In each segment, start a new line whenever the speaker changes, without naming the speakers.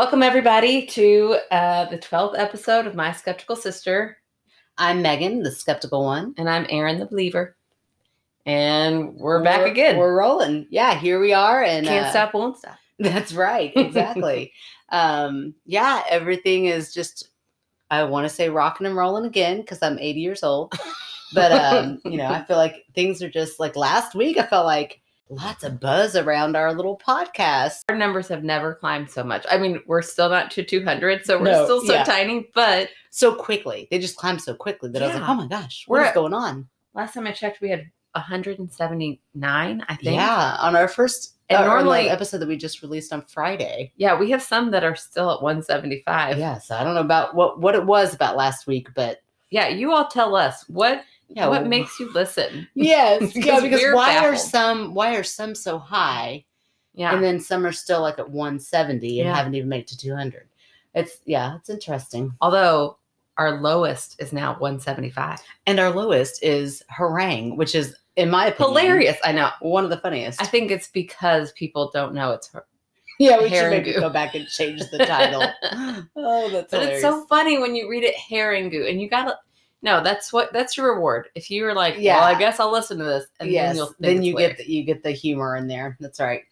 Welcome, everybody, to uh, the 12th episode of My Skeptical Sister.
I'm Megan, the skeptical one.
And I'm Erin, the believer. And we're, back again.
We're rolling. Yeah, here we are. And
Can't
uh,
stop, won't stop.
That's right. Exactly. um, yeah, everything is just, I want to say rocking and rolling again because I'm 80 years old. But, um, you know, I feel like things are just like last week, I felt like lots of buzz around our little podcast.
Our numbers have never climbed so much. I mean, we're still not to 200, so we're
No,
still so
yeah.
tiny. But
So quickly. They just climbed so quickly that I was like, oh my gosh, what
We're
is
at-
going on?
last time I checked, we had 179, I think.
Yeah, on our first
And
uh,
normally-
episode that we just released on Friday.
Yeah, we have some that are still at 175.
Yeah, so I don't know about what what it was about last week, but
Yeah, you all tell us what
yeah,
what makes you listen.
yes, yeah,
Because
because
we're
why are some why are some so high
Yeah.
and then some are still like at 170 and
Yeah.
haven't even made it to 200? It's yeah, it's interesting.
Although our lowest is now 175.
And our lowest is harangue, which is in my opinion
Hilarious. I know.
one of the funniest.
I think it's because people don't know it's her.
yeah, we should maybe go back and change the title. oh, that's
But
hilarious.
it's so funny when you read it Harangu and you gotta no, that's what that's your reward. If you were like,
Yeah.
well, I guess I'll listen to this, and
yes,
then you'll
then you get the, you get the humor in there. That's right.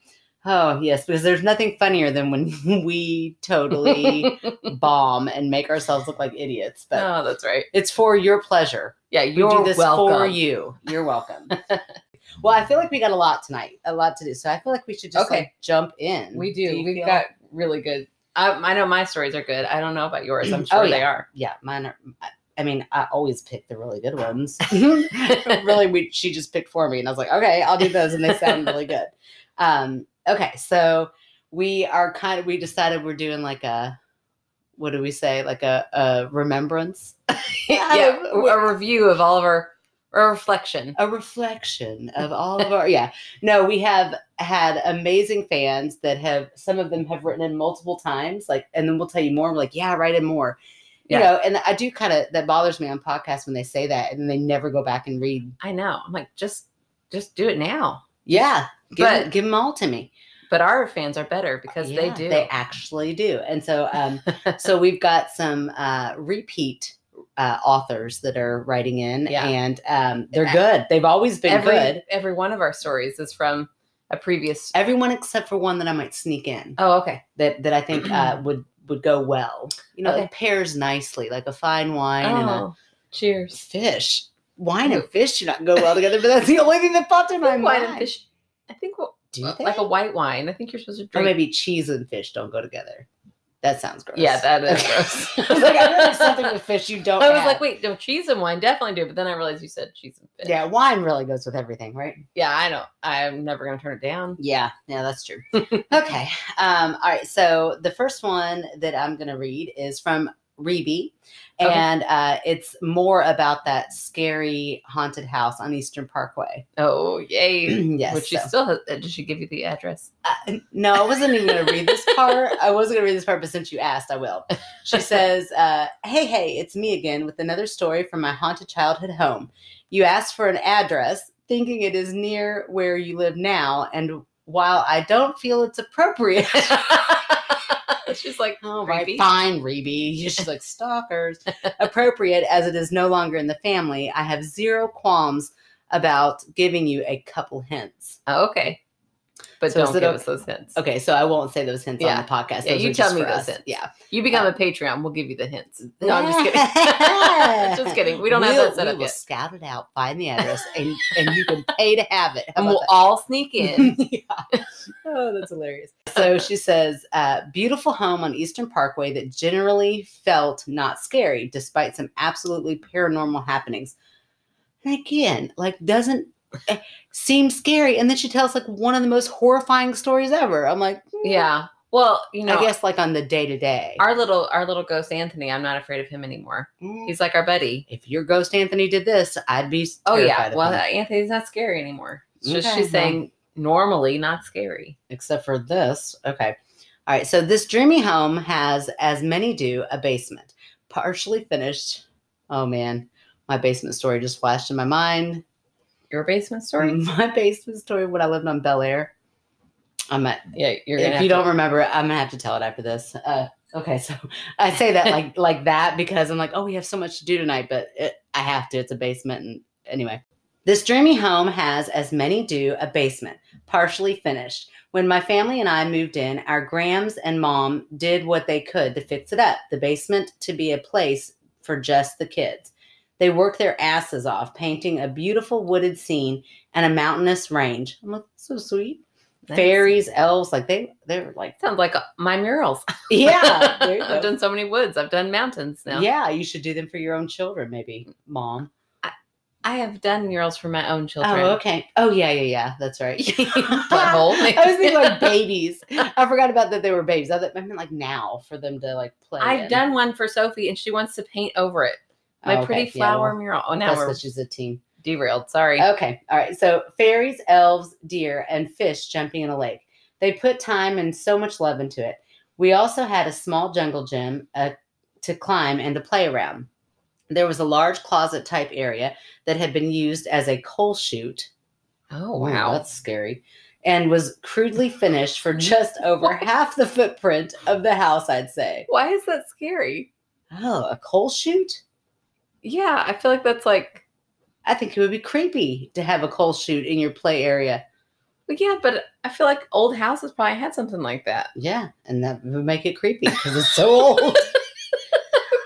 Oh yes, because there's nothing funnier than when we totally bomb and make ourselves look like idiots. But
oh, that's right.
it's for your pleasure.
Yeah, you're
do this
welcome.
for you. You're welcome. well, I feel like we got a lot tonight, a lot to do. So I feel like we should just
Okay.
like jump in.
We do.
you
We've
feel-
got really good. I, I know my stories are good. I don't know about yours. I'm
Oh,
sure they are.
yeah, mine are. I- mean, I always pick the really good ones. really, we she just picked for me, and I was like, okay, I'll do those, and they sound really good. Um, okay, so we are kind of we decided we're doing like a what do we say like a, a remembrance
yeah, a review of all of our a reflection.
a reflection of all of our yeah no we have had amazing fans that have some of them have written in multiple times like and then we'll tell you more I'm like yeah write in more you
Yeah.
know and i do kind of that bothers me on podcasts when they say that and they never go back and read
I know. I'm like, just just do it now.
yeah give,
But-
them, give them all to me
But our fans are better because they do.
they actually do and so um so we've got some uh repeat uh, authors that are writing in
Yeah.
and um they're good they've always been
every
good
every one of our stories is from a previous.
everyone except for one that i might sneak in
Oh, okay.
that that I think uh, would would go well. You know,
Okay.
it pairs nicely, like a fine wine and a
Oh, cheers.
fish. Wine and fish do not go well together, but that's the only thing that popped in my
wine
mind.
and fish. I think what,
Do
uh,
they?
like a white wine. I think you're supposed to
or maybe cheese and fish don't go together. That sounds gross.
Yeah, that is
Okay.
gross.
I was like, I know there's something with fish you don't.
I was
have.
like, wait, no, cheese and wine definitely do. But then I realized you said cheese and fish.
Yeah, wine really goes with everything, right?
yeah, I know. I'm never gonna turn it down.
Yeah, yeah, that's true. okay. Um, all right. So the first one that I'm going to read is from Reby,
Okay.
and uh, it's more about that scary haunted house on Eastern Parkway.
Oh, yay!
yes.
Which she still has. Did she give you the address?
uh, no, I wasn't even going to read this part. I wasn't going to read this part, but since you asked, I will. She says, uh, "Hey, hey, it's me again with another story from my haunted childhood home. You asked for an address, thinking it is near where you live now, and while I don't feel it's appropriate."
She's like,
Oh, right.
creepy.
Fine, Reby. She's like, stalkers. Appropriate as it is no longer in the family, I have zero qualms about giving you a couple hints.
Oh, okay. But
So
don't give
o-
us those hints.
Okay, so I won't say those hints
Yeah.
on the podcast.
Yeah,
Those
you tell me those
us.
hints.
Yeah.
You become
Uh,
a Patreon, we'll give you the hints. No, I'm just kidding. just kidding. We don't have
We'll-
that set
we
up
will
yet.
scout it out, find the address, and, and you can pay to have it. How
And we'll
that?
all sneak in.
yeah. Oh, that's hilarious. So she says, uh, beautiful home on Eastern Parkway that generally felt not scary despite some absolutely paranormal happenings. And again, like doesn't eh, seem scary. And then she tells like one of the most horrifying stories ever. I'm like, mm,
yeah. Well, you know,
I guess like on the day to day.
our little our little ghost Anthony, I'm not afraid of him anymore. He's like our buddy.
If your ghost Anthony did this, I'd be.
Oh yeah. Well,
him.
Anthony's not scary anymore. It's just
Okay,
she's saying normally not scary.
except for this. Okay. All right. So this dreamy home has, as many do, a basement, partially finished. Oh man, my basement story just flashed in my mind.
Your basement story?
My basement story when I lived on Bel Air. I'm at,
Yeah, you're
if you
to-
don't remember it, I'm gonna have to tell it after this. Uh, okay, so I say that like like that because I'm like, oh, we have so much to do tonight, but it, I have to. It's a basement, and anyway, this dreamy home has, as many do, a basement, partially finished. When my family and I moved in, our Grams and mom did what they could to fix it up. The basement to be a place for just the kids. They work their asses off, painting a beautiful wooded scene and a mountainous range. I'm like, so sweet
Nice.
fairies, elves, like they they're like
Sounds like uh, my murals.
yeah,
I've done so many woods. I've done mountains now.
yeah. You should do them for your own children, maybe, mom.
I have done murals for my own children.
Oh, okay. Oh yeah, yeah, yeah. That's right.
Butthole.
I was thinking like babies. I forgot about that they were babies. I, thought- I meant like now for them to like play.
I've
in.
done one for Sophie, and she wants to paint over it. My
Oh, okay.
pretty
Yeah,
flower
well,
mural. Oh, now
That's
we're
she's a team.
derailed. Sorry.
Okay. All right. So fairies, elves, deer, and fish jumping in a lake. They put time and so much love into it. We also had a small jungle gym uh, to climb and to play around. There was a large closet type area that had been used as a coal chute.
oh
Ooh,
wow.
that's scary. And was crudely finished for just over half the footprint of the house, I'd say.
Why is that scary?
Oh, a coal chute?
Yeah, I feel like that's like.
I think it would be creepy to have a coal chute in your play area.
Well, yeah, but I feel like old houses probably had something like that.
Yeah, and that would make it creepy because it's so old.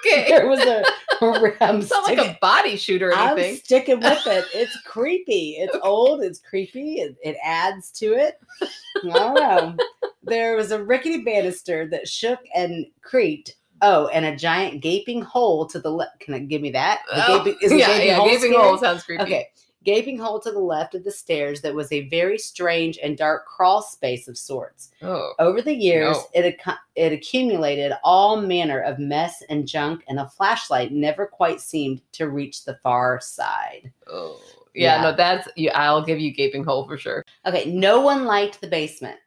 Okay.
there was a. I'm
It's not like a body shoot or
I'm sticking with it. It's creepy. It's old. It's creepy. It, it adds to it. I don't know. There was a rickety banister that shook and creaked. Oh, and a giant gaping hole to the left. Can I give me that? The
Oh,
gaping, is
yeah,
gaping
yeah,
hole
gaping hole sounds creepy.
Okay. Gaping hole to the left of the stairs that was a very strange and dark crawl space of sorts.
Oh.
Over the years,
No.
it, accu- it accumulated all manner of mess and junk, and a flashlight never quite seemed to reach the far side.
Oh. Yeah,
Yeah.
no, that's yeah, I'll give you gaping hole for sure.
Okay, no one liked the basement.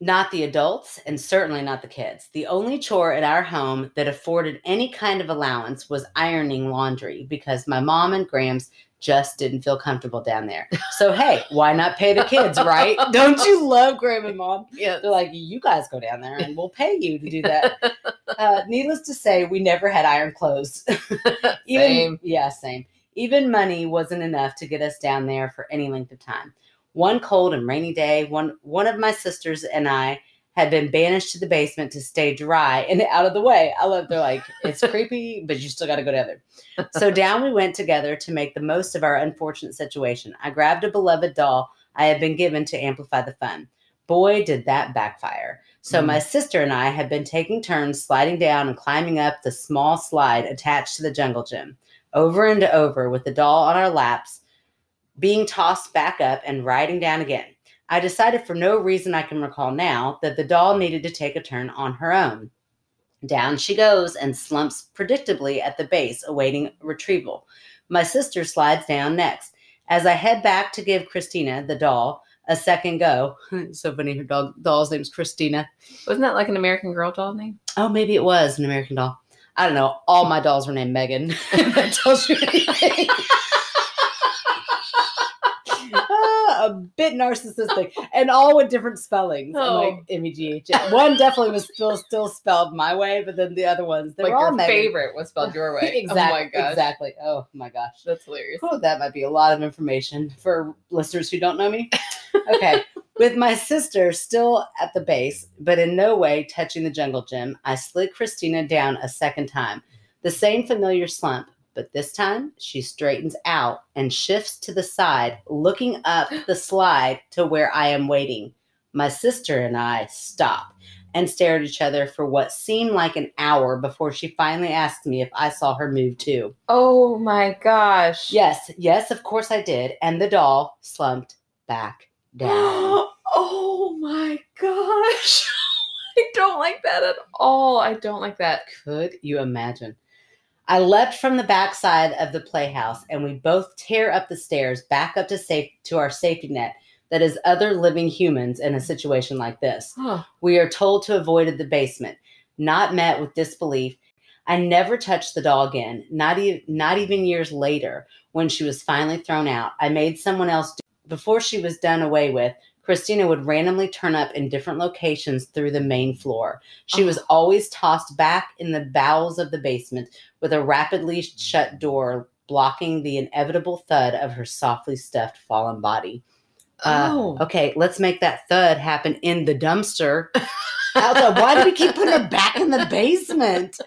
Not the adults, and certainly not the kids. The only chore at our home that afforded any kind of allowance was ironing laundry because my mom and Grams just didn't feel comfortable down there. So, hey, why not pay the kids, right? Don't you love Grams and mom?
Yeah.
They're like, you guys go down there and we'll pay you to do that. uh, needless to say, we never had iron clothes. Even
Same.
yeah, same. Even money wasn't enough to get us down there for any length of time. One cold and rainy day, one one of my sisters and I had been banished to the basement to stay dry and out of the way. I love they're like, it's creepy, but you still gotta go down there. So down we went together to make the most of our unfortunate situation. I grabbed a beloved doll I had been given to amplify the fun. Boy, did that backfire. So
Mm.
my sister and I had been taking turns sliding down and climbing up the small slide attached to the jungle gym, over and over with the doll on our laps, being tossed back up and riding down again. I decided for no reason I can recall now that the doll needed to take a turn on her own. Down she goes and slumps predictably at the base, awaiting retrieval. My sister slides down next. As I head back to give Christina, the doll, a second go, it's so funny, her dog, doll's name's Christina.
Wasn't that like an American Girl doll name?
Oh, maybe it was an American doll. I don't know. All my dolls were named Megan. That tells you anything. Ah, a bit narcissistic, and all with different spellings. I'm
Oh.
like M E G H. One definitely was still still spelled my way, but then the other ones they
like
were all
your
Megan.
favorite was spelled your way.
exactly.
Oh my gosh.
Exactly. Oh my gosh.
That's hilarious.
Whew, that might be a lot of information for listeners who don't know me. Okay. With my sister still at the base, but in no way touching the jungle gym, I slid Christina down a second time. The same familiar slump, but this time she straightens out and shifts to the side, looking up the slide to where I am waiting. My sister and I stop and stare at each other for what seemed like an hour before she finally asked me if I saw her move too.
Oh my gosh.
Yes, yes, of course I did. And the doll slumped back down.
oh my gosh. I don't like that at all. I don't like that.
Could you imagine? I leapt from the backside of the playhouse and we both tear up the stairs back up to safe to our safety net that is other living humans in a situation like this.
Oh,
We are told to avoid the basement, not met with disbelief. I never touched the doll again, not, e- not even years later when she was finally thrown out. I made someone else do Before she was done away with, Christina would randomly turn up in different locations through the main floor. She was
Oh.
always tossed back in the bowels of the basement with a rapidly shut door blocking the inevitable thud of her softly stuffed fallen body. Uh,
oh.
Okay, let's make that thud happen in the dumpster. Outside. Why do we keep putting her back in the basement?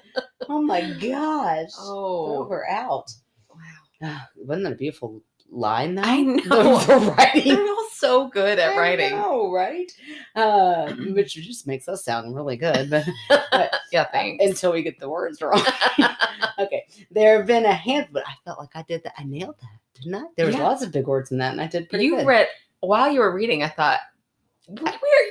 Oh my gosh. Throw
Oh.
her out.
Wow.
Ah, Wasn't that a beautiful line though?
I
The-
know.
the writing.
So good at writing.
I know, right? Uh, which just makes us sound really good, but
yeah, thanks.
until we get the words wrong. okay, there have been a handful, I felt like I did that. I nailed that, didn't I? There was
Yeah.
lots of big words in that, and I did pretty
you
good.
read while you were reading. I thought, we're,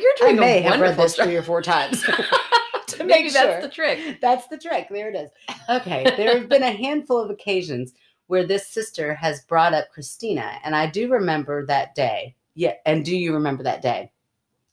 you're
I may have read this three or four times. to
Maybe
make
that's the trick.
That's the trick. There it is. Okay. There have been a handful of occasions where this sister has brought up Christina, and I do remember that day. Yeah. And do you remember that day?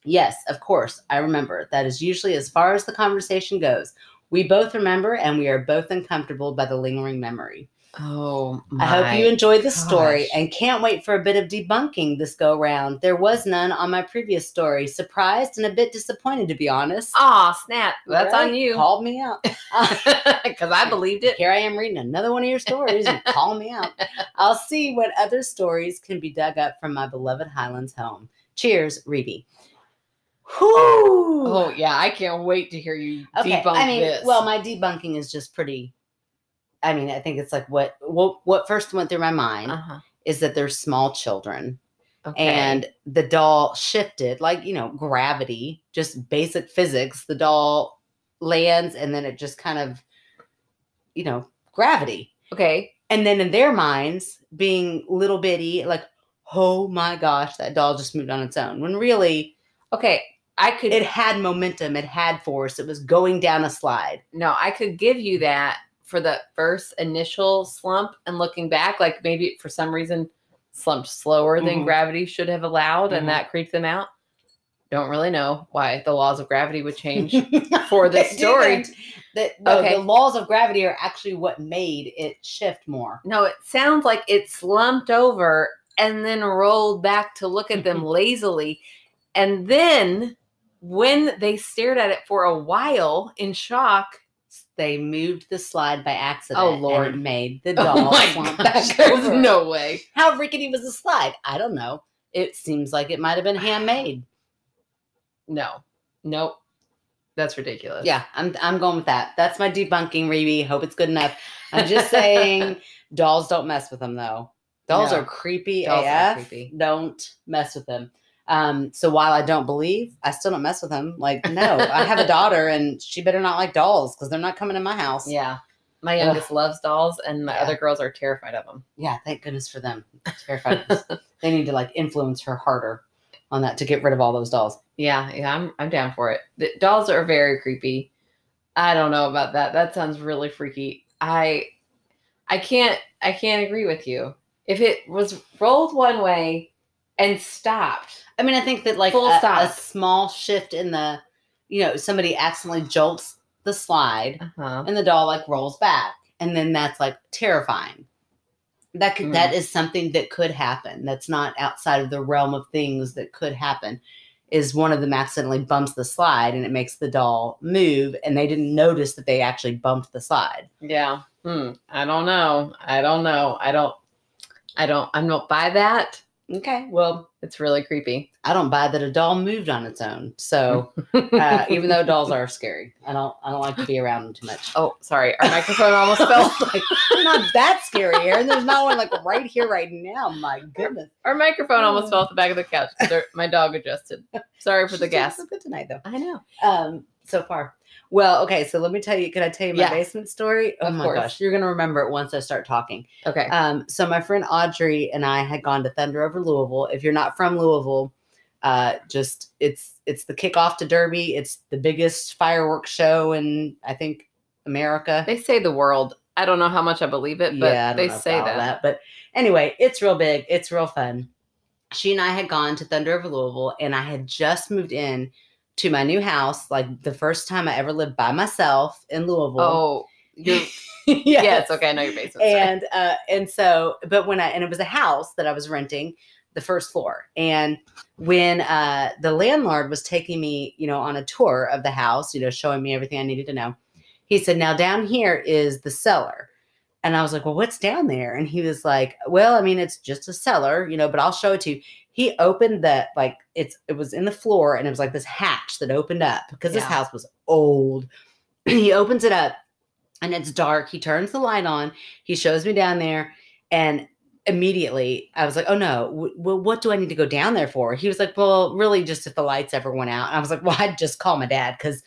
Yes, of course. I remember. That is usually as far as the conversation goes. We both remember, and we are both uncomfortable by the lingering memory.
Oh,
I hope you enjoyed the story and can't wait for a bit of debunking this go round. There was none on my previous story. Surprised and a bit disappointed, to be honest.
Oh, snap. That's on you.
Called me out.
Because I believed it.
Here I am reading another one of your stories and calling me out. I'll see what other stories can be dug up from my beloved Highlands home. Cheers, Reedy. Whoo!
Oh, yeah. I can't wait to hear you
okay.
debunk
I mean,
this.
well, my debunking is just pretty. I mean, I think it's like what what what first went through my mind
uh-huh.
is that there's small children
Okay.
and the doll shifted, like you know, gravity, just basic physics. The doll lands and then it just kind of, you know, gravity.
okay.
and then in their minds being little bitty like oh my gosh that doll just moved on its own when really
Okay. I could
it had momentum it had force it was going down a slide
no, I could give you that for the first initial slump and looking back, like maybe for some reason slumped slower than
Mhm.
gravity should have allowed,
Mhm.
and that creeped them out. Don't really know why the laws of gravity would change for this story.
the,
Okay.
the laws of gravity are actually what made it shift more
No, it sounds like it slumped over and then rolled back to look at them lazily. And then when they stared at it for a while in shock,
they moved the slide by accident
Oh,
and
Lord.
it made the
oh
doll
my
slump
gosh, there's no way.
how rickety was the slide i don't know it seems like it might have been handmade
No, nope. That's ridiculous.
Yeah, I'm I'm going with that. That's my debunking, Reby. Hope it's good enough. I'm just saying, dolls don't mess with them though. Dolls
No.
are creepy
Dolls are creepy.
Don't mess with them. Um, so while I don't believe, I still don't mess with them. Like, no, I have a daughter, and she better not like dolls because they're not coming in my house.
Yeah. My youngest loves dolls, and my
Yeah.
other girls are terrified of them.
yeah. Thank goodness for them. Terrified. they need to like influence her harder on that to get rid of all those dolls.
Yeah, yeah, I'm I'm down for it. The dolls are very creepy. I don't know about that. That sounds really freaky. I I can't I can't agree with you. If it was rolled one way and stopped.
I mean, I think that like
Full
a,
stop.
a small shift in the, you know, somebody accidentally jolts the slide
Uh-huh.
and the doll like rolls back, and then that's like terrifying. That could,
Mm.
that is something that could happen. That's not outside of the realm of things that could happen. Is one of them accidentally bumps the slide and it makes the doll move, and they didn't notice that they actually bumped the slide.
Yeah. Hmm. I don't know. I don't know. I don't I don't I'm not by that.
Okay,
Well, it's really creepy.
I don't buy that a doll moved on its own. So uh, even though dolls are scary, I don't I don't like to be around them too much.
Oh, sorry. Our microphone almost fell.
like not that scary, Erin. There's not one like right here, right now. My goodness.
Our microphone almost
Oh.
fell off the back of the couch. My dog adjusted. Sorry for the
She's doing
gas.
so good tonight, though.
I know.
Um, so far. Well, okay. So let me tell you. Can I tell you my
Yeah.
basement story? Oh
Of
my
course.
gosh, you're gonna remember it once I start talking.
Okay.
Um, so my friend Audrey and I had gone to Thunder over Louisville. If you're not from Louisville, uh, just it's it's the kickoff to Derby. It's the biggest fireworks show in I think America.
They say the world. I don't know how much I believe it, but
yeah,
they say
about
that.
But anyway, it's real big. It's real fun. She and I had gone to Thunder over Louisville, and I had just moved in to my new house, like the first time I ever lived by myself in Louisville.
Oh, you're,
yes.
yeah, it's okay. I know your basement.
And uh, and so, but when I and it was a house that I was renting. the first floor. And when uh, the landlord was taking me, you know, on a tour of the house, you know, showing me everything I needed to know, he said, "Now down here is the cellar." And I was like, "Well, what's down there?" And he was like, "Well, I mean, it's just a cellar, you know, but I'll show it to you." He opened that like it's it was in the floor and it was like this hatch that opened up because this house was old. he opens it up and it's dark. He turns the light on. He shows me down there and immediately I was like, "Oh no, w- well, what do I need to go down there for?" He was like, "Well, really, just if the lights ever went out." And I was like, "Well, I'd just call my dad because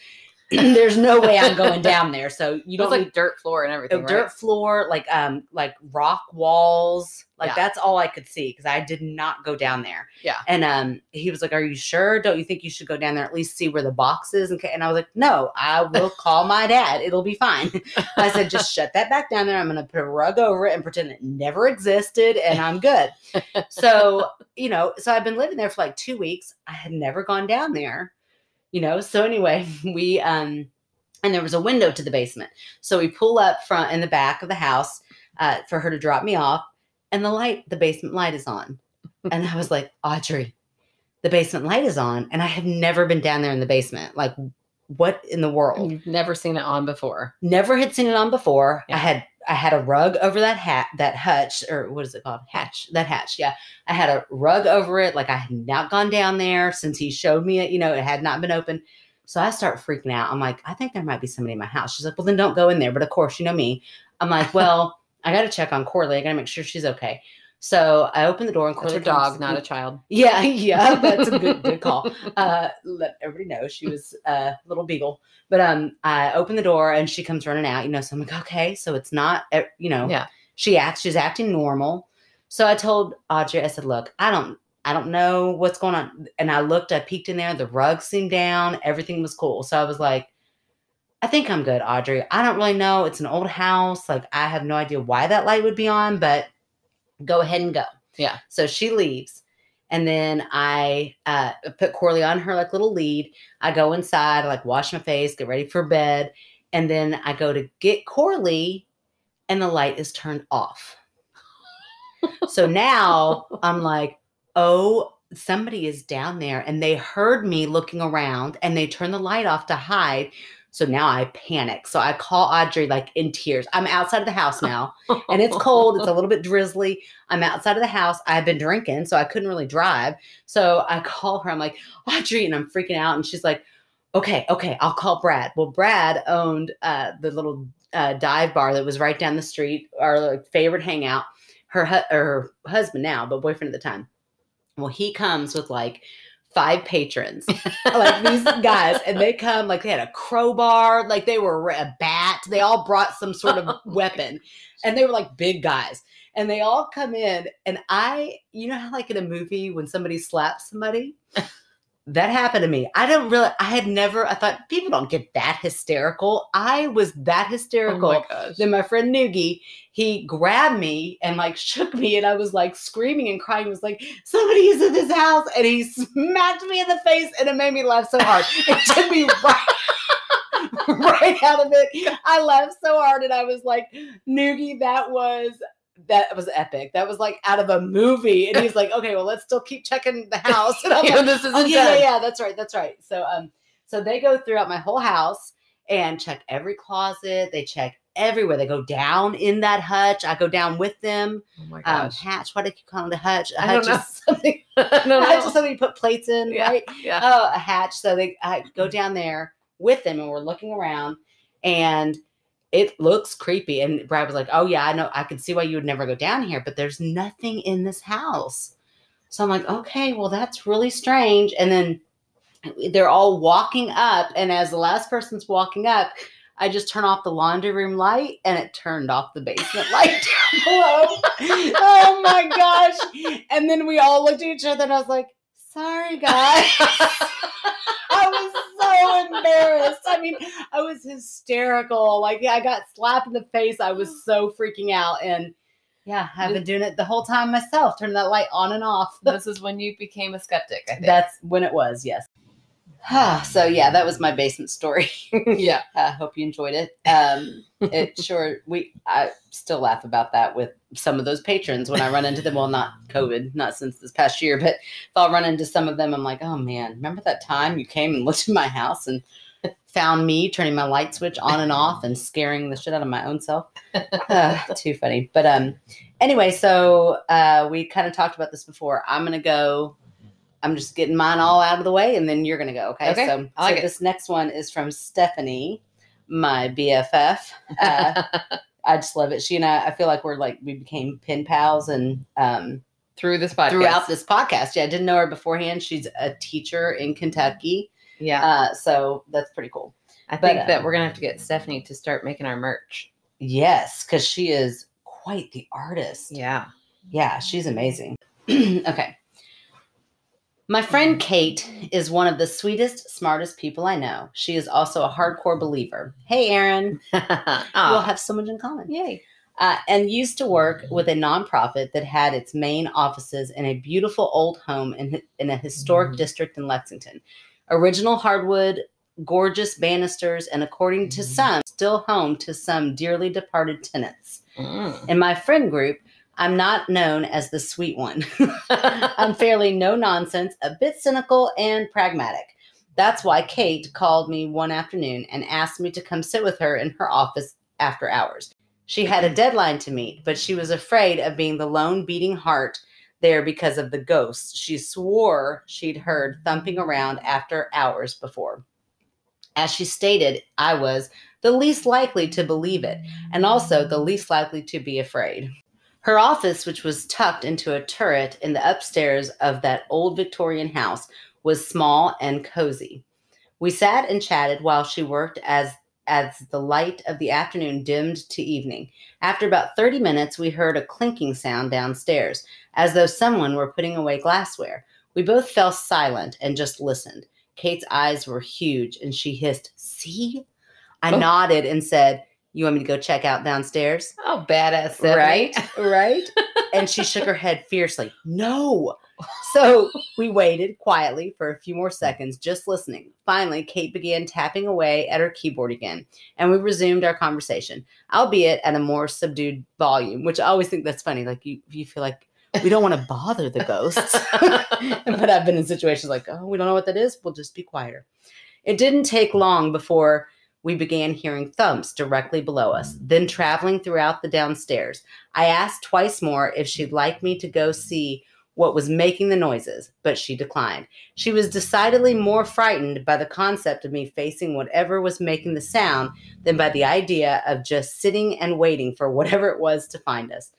there's no way I'm going down there." So you don't
was
need
like dirt floor and everything, right?
dirt floor, like um, like rock walls. Like
Yeah.
that's all I could see because I did not go down there.
Yeah.
And um, he was like, "Are you sure? Don't you think you should go down there at least see where the box is?" And, and I was like, "No, I will call my dad. It'll be fine." I said, "Just shut that back down there. I'm going to put a rug over it and pretend it never existed, and I'm good." so you know, so I've been living there for like two weeks. I had never gone down there, you know. So anyway, we um, and there was a window to the basement. So we pull up front in the back of the house uh, for her to drop me off, and the light, the basement light is on. And I was like, Audrey, the basement light is on, and I have never been down there in the basement. Like, what in the world?
You've never seen it on before.
Never had seen it on before.
Yeah.
I had I had a rug over that hat, that hutch, or what is it called? Hatch. That hatch. Yeah, I had a rug over it. Like I had not gone down there since he showed me it. You know, it had not been open. So I start freaking out. I'm like, I think there might be somebody in my house. She's like, well, then don't go in there. But of course, you know me. I'm like, well, I got to check on Corley. I got to make sure she's okay. So I open the door and Corley
her dog, not a child.
yeah, yeah, that's a good good call. Uh, let everybody know she was a little beagle. But um, I open the door and she comes running out. You know, so I'm like, okay, so it's not, you know,
Yeah.
She acts, she's acting normal. So I told Audrey, I said, look, I don't, I don't know what's going on. And I looked, I peeked in there. The rug seemed down. Everything was cool. So I was like, I think I'm good, Audrey. I don't really know. It's an old house. Like I have no idea why that light would be on, but go ahead and go.
Yeah.
So she leaves. And then I uh, put Corley on her like little lead. I go inside, I like wash my face, get ready for bed. And then I go to get Corley, and the light is turned off. so now I'm like, oh, somebody is down there. And they heard me looking around and they turned the light off to hide. So now I panic. So I call Audrey like in tears. I'm outside of the house now and it's cold. It's a little bit drizzly. I'm outside of the house. I've been drinking, so I couldn't really drive. So I call her. I'm like, Audrey, and I'm freaking out. And she's like, okay, okay, I'll call Brad. Well, Brad owned uh, the little uh, dive bar that was right down the street, our favorite hangout. Her, hu- or her husband now, but boyfriend at the time. Well, he comes with like five patrons, like these guys, and they come like they had a crowbar, like they were a bat. They all brought some sort of weapon, and they were like big guys. And they all come in, and I, you know how like in a movie when somebody slaps somebody, that happened to me. I don't really, I had never, I thought people don't get that hysterical. I was that
Oh
hysterical.
my gosh.
Then my friend Noogie, he grabbed me and like shook me, and I was like screaming and crying. He was like, "Somebody is in this house!" And he smacked me in the face, and it made me laugh so hard. It took me right, right out of it. I laughed so hard, and I was like, "Noogie, that was." That was epic. That was like out of a movie. And he's like, okay, well, let's still keep checking the house. And I'm like,
this isn't
Oh yeah, yeah, yeah. That's right. That's right. So um, so they go throughout my whole house and check every closet. They check everywhere. They go down in that hutch. I go down with them.
Oh my
Um, hatch. What do you call it? A hutch. A
I
hutch is something.
I don't
A hutch is something you put plates in,
Yeah.
right?
Yeah.
Oh, a hatch. So they I go down there with them, and we're looking around, and it looks creepy. And Brad was like, "Oh yeah, I know. I can see why you would never go down here, but there's nothing in this house." So I'm like, "Okay, well that's really strange." And then they're all walking up, and as the last person's walking up. I just turn off the laundry room light and it turned off the basement light down below. Oh my gosh. And then we all looked at each other and I was like, sorry, guys. I was so embarrassed. I mean, I was hysterical. Like, yeah, I got slapped in the face. I was so freaking out. And yeah, I've been doing it the whole time myself, turning that light on and off.
this is when you became a skeptic, I think.
That's when it was, yes. So yeah, that was my basement story.
yeah.
I hope you enjoyed it. Um, it sure we I still laugh about that with some of those patrons when I run into them. Well, not COVID, not since this past year, but if I'll run into some of them, I'm like, oh man, remember that time you came and looked at my house and found me turning my light switch on and off and scaring the shit out of my own self. Uh, too funny. But um, anyway, so uh, we kind of talked about this before. I'm gonna go. I'm just getting mine all out of the way, and then you're gonna go. Okay.
Okay,
So,
I like
so this next one is from Stephanie, my BFF. Uh, I just love it. She and I, I feel like we're like we became pen pals, and um,
Through this podcast.
throughout this podcast. Yeah, I didn't know her beforehand. She's a teacher in Kentucky,
Yeah.
uh, so that's pretty cool.
I
but,
think that
um,
we're gonna have to get Stephanie to start making our merch.
Yes, because she is quite the artist.
Yeah.
Yeah, she's amazing. okay. My friend Kate is one of the sweetest, smartest people I know. She is also a hardcore believer. Hey, Erin. We'll
oh,
have so much in common.
yay.
Uh, and used to work with a nonprofit that had its main offices in a beautiful old home in, in a historic
Mhm.
district in Lexington. Original hardwood, gorgeous banisters, and according to
Mhm.
some, still home to some dearly departed tenants.
Mm.
In my friend group, I'm not known as the sweet one. I'm fairly no nonsense, a bit cynical, and pragmatic. That's why Kate called me one afternoon and asked me to come sit with her in her office after hours. She had a deadline to meet, but she was afraid of being the lone beating heart there because of the ghosts she swore she'd heard thumping around after hours before. As she stated, I was the least likely to believe it, and also the least likely to be afraid. Her office, which was tucked into a turret in the upstairs of that old Victorian house, was small and cozy. We sat and chatted while she worked as as the light of the afternoon dimmed to evening. After about 30 minutes, we heard a clinking sound downstairs, as though someone were putting away glassware. We both fell silent and just listened. Kate's eyes were huge and she hissed, See? I
Oh.
nodded and said, You want me to go check out downstairs?
Oh, badass. Stephanie.
Right, right. and she shook her head fiercely. No. So we waited quietly for a few more seconds, just listening. Finally, Kate began tapping away at her keyboard again, and we resumed our conversation, albeit at a more subdued volume, which I always think that's funny. Like you, you feel like we don't want to bother the ghosts. but I've been in situations like, oh, we don't know what that is. We'll just be quieter. It didn't take long before we began hearing thumps directly below us, mm. then traveling throughout the downstairs. I asked twice more if she'd like me to go see what was making the noises, but she declined. She was decidedly more frightened by the concept of me facing whatever was making the sound than by the idea of just sitting and waiting for whatever it was to find us.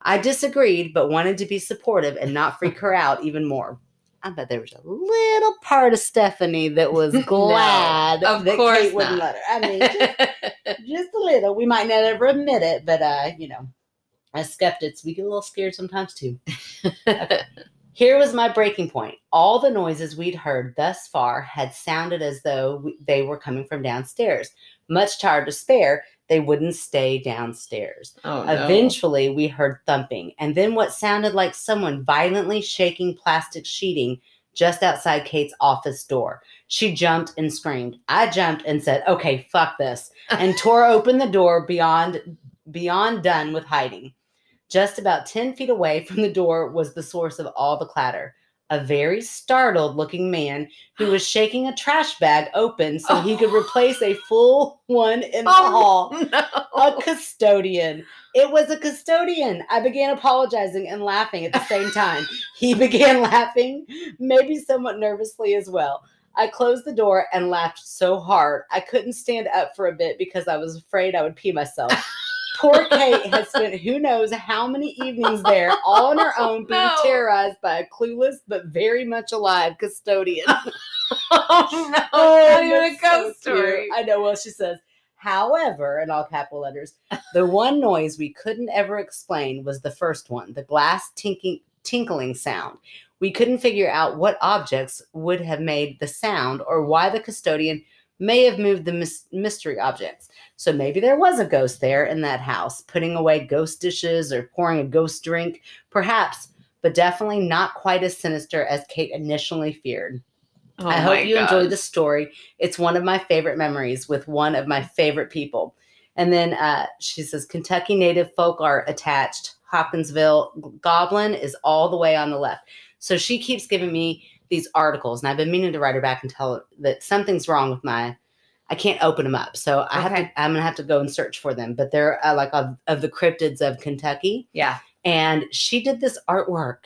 I disagreed, but wanted to be supportive and not freak her out even more. I bet there was a little part of Stephanie that was
No,
glad
of
that
course
Kate wouldn't let her. I mean, just, just a little. We might not ever admit it, but uh, you know, as skeptics, we get a little scared sometimes too. Here was my breaking point. All the noises we'd heard thus far had sounded as though we, they were coming from downstairs. Much tired to spare, they wouldn't stay downstairs.
oh, no.
Eventually, we heard thumping, and then what sounded like someone violently shaking plastic sheeting just outside Kate's office door. She jumped and screamed. I jumped and said, "Okay, fuck this," and tore open the door beyond beyond done with hiding. Just about 10 feet away from the door was the source of all the clatter. A very startled looking man who was shaking a trash bag open so he could oh. replace a full one in the oh, hall
Oh,
a custodian. It was a custodian. I began apologizing and laughing at the same time. He began laughing, maybe somewhat nervously as well. I closed the door and laughed so hard I couldn't stand up for a bit because I was afraid I would pee myself. Poor Kate had spent who knows how many evenings there, all on her oh, own, being
No.
terrorized by a clueless but very much alive custodian.
oh, no.
Oh,
not even a
that's so
story.
I know. Well, she says, however, in all capital letters, the one noise we couldn't ever explain was the first one, the glass tinking, tinkling sound. We couldn't figure out what objects would have made the sound or why the custodian may have moved the mys- mystery objects. So maybe there was a ghost there in that house, putting away ghost dishes or pouring a ghost drink, perhaps, but definitely not quite as sinister as Kate initially feared.
Oh
I hope you enjoyed the story. It's one of my favorite memories with one of my favorite people. And then uh, she says Kentucky native folk art attached. Hopkinsville Goblin is all the way on the left. So she keeps giving me these articles, and I've been meaning to write her back and tell her that something's wrong with my. I can't open them up, so i have to i'm gonna have to go and search for them. But they're uh, like of, of the cryptids of Kentucky
Yeah.
and she did this artwork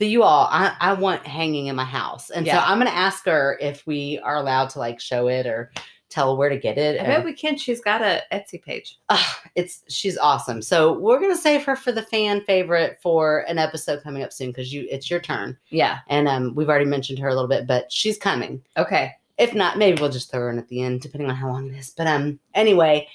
that you all I, I want hanging in my house and
Yeah.
so i'm going to ask her if we are allowed to like show it or tell her where to get it
I
or-
bet we can. She's got a Etsy page.
Ah, it's she's awesome so we're going to save her for the fan favorite for an episode coming up soon because you it's your turn
Yeah.
and um we've already mentioned her a little bit but she's coming
Okay.
if not maybe we'll just throw her in at the end depending on how long it is but um anyway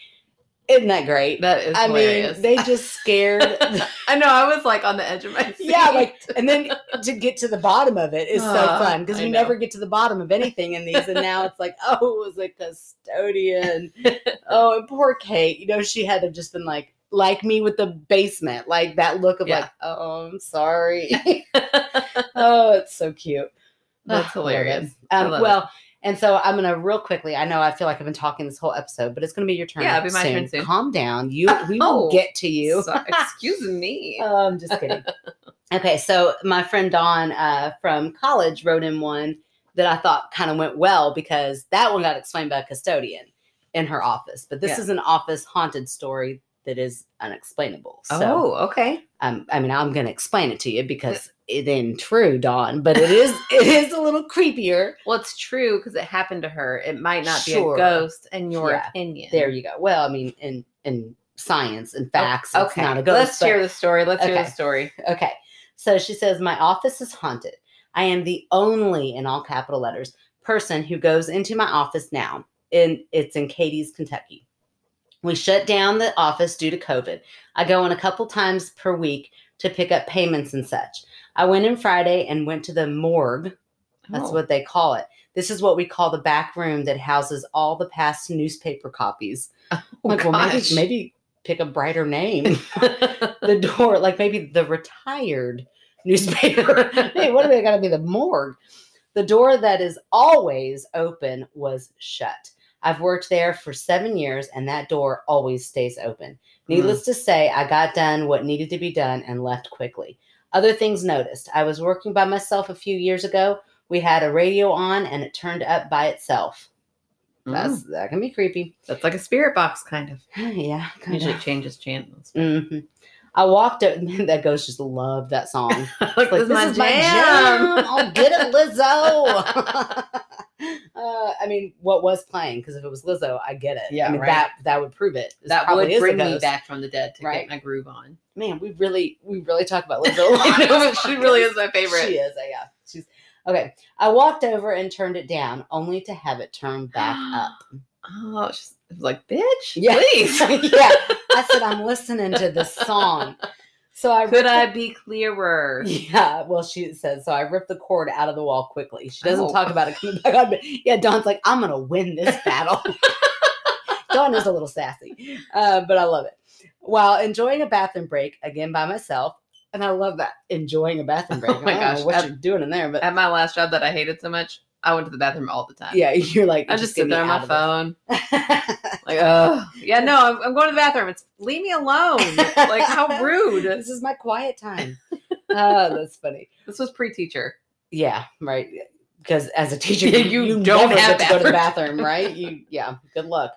isn't that great
That is
i
hilarious.
mean they just scared
I know. I was like on the edge of my seat.
Yeah, like, and then to get to the bottom of it is so
Ah,
fun because we never get to the bottom of anything in these. And now it's like, oh, it was a custodian. oh, and poor Kate. You know, she had to have just been like, like me with the basement, like that look of
Yeah.
like, oh, I'm sorry. oh, it's so cute.
That's hilarious. I
Um,
love
well, and so I'm gonna real quickly. I know I feel like I've been talking this whole episode, but it's gonna be your turn.
Yeah, it'll be my turn soon.
Calm down. You, we
Oh,
will get to you.
So- excuse me.
Oh, I'm just kidding. okay, so my friend Dawn uh, from college wrote in one that I thought kind of went well because that one got explained by a custodian in her office. But this
Yeah.
is an office haunted story that is unexplainable. So,
oh, okay.
um, I mean, I'm going to explain it to you because it ain't true, Dawn, but it is it is a little creepier.
Well, it's true because it happened to her. It might not
Sure.
be a ghost, in your
Yeah.
opinion.
There you go. Well, I mean, in in science and
Oh,
facts, it's
okay.
not a ghost.
Let's
but-
hear the story. Let's hear the story.
Okay. So she says, My office is haunted. I am the only, in all capital letters, person who goes into my office now. And it's in Cadiz, Kentucky. We shut down the office due to COVID. I go in a couple times per week to pick up payments and such. I went in Friday and went to the morgue. That's
Oh.
what they call it. This is what we call the back room that houses all the past newspaper copies.
Oh,
like, well, maybe,
gosh.
maybe pick a brighter name the door, like maybe the retired newspaper. hey, what are they got to be? The morgue. The door that is always open was shut. I've worked there for seven years, and that door always stays open. Hmm. Needless to say, I got done what needed to be done and left quickly. Other things noticed. I was working by myself a few years ago. We had a radio on, and it turned up by itself. That's
Mm,
that can be creepy.
that's like a spirit box, kind of.
yeah, kind
Usually
of.
changes channels.
hmm I walked up. that ghost just loved that song.
Like,
Like,
this is my
is my
jam.
jam. I'll get it, Lizzo. uh, I mean, what was playing? Because if it was Lizzo, I get it.
Yeah,
I mean
right.
that that would prove it. This
that would bring me back from the dead to
Right.
get my groove on.
Man, we really we really talk about Lizzo. a lot.
Know, she really is my favorite.
She is. Yeah, she's okay. I walked over and turned it down, only to have it turn back up.
Oh, she's like, bitch,
Yeah.
please.
yeah, I said I'm listening to this song. So I
Could I
the-
be clearer?
Yeah, well, she says so. I ripped the cord out of the wall quickly. She doesn't
Oh.
talk about it coming back on, but yeah, Dawn's like, I'm gonna win this battle. Dawn is a little sassy, uh, but I love it. While enjoying a bathroom break again by myself, and I love that enjoying a bathroom break.
Oh my
I don't know
gosh,
what
at-
you're doing in there, but
At my last job that I hated so much, I went to the bathroom all the time.
yeah, you're like,
I just sit there on my
out of this.
phone. Like, oh, yeah, no, I'm, I'm going to the bathroom. It's leave me alone. Like, how rude.
this is my quiet time. Oh, that's funny.
This was pre-teacher.
Yeah, right. Because as a teacher,
Yeah,
you,
you don't have
to go to the bathroom, right? You, yeah. Good luck.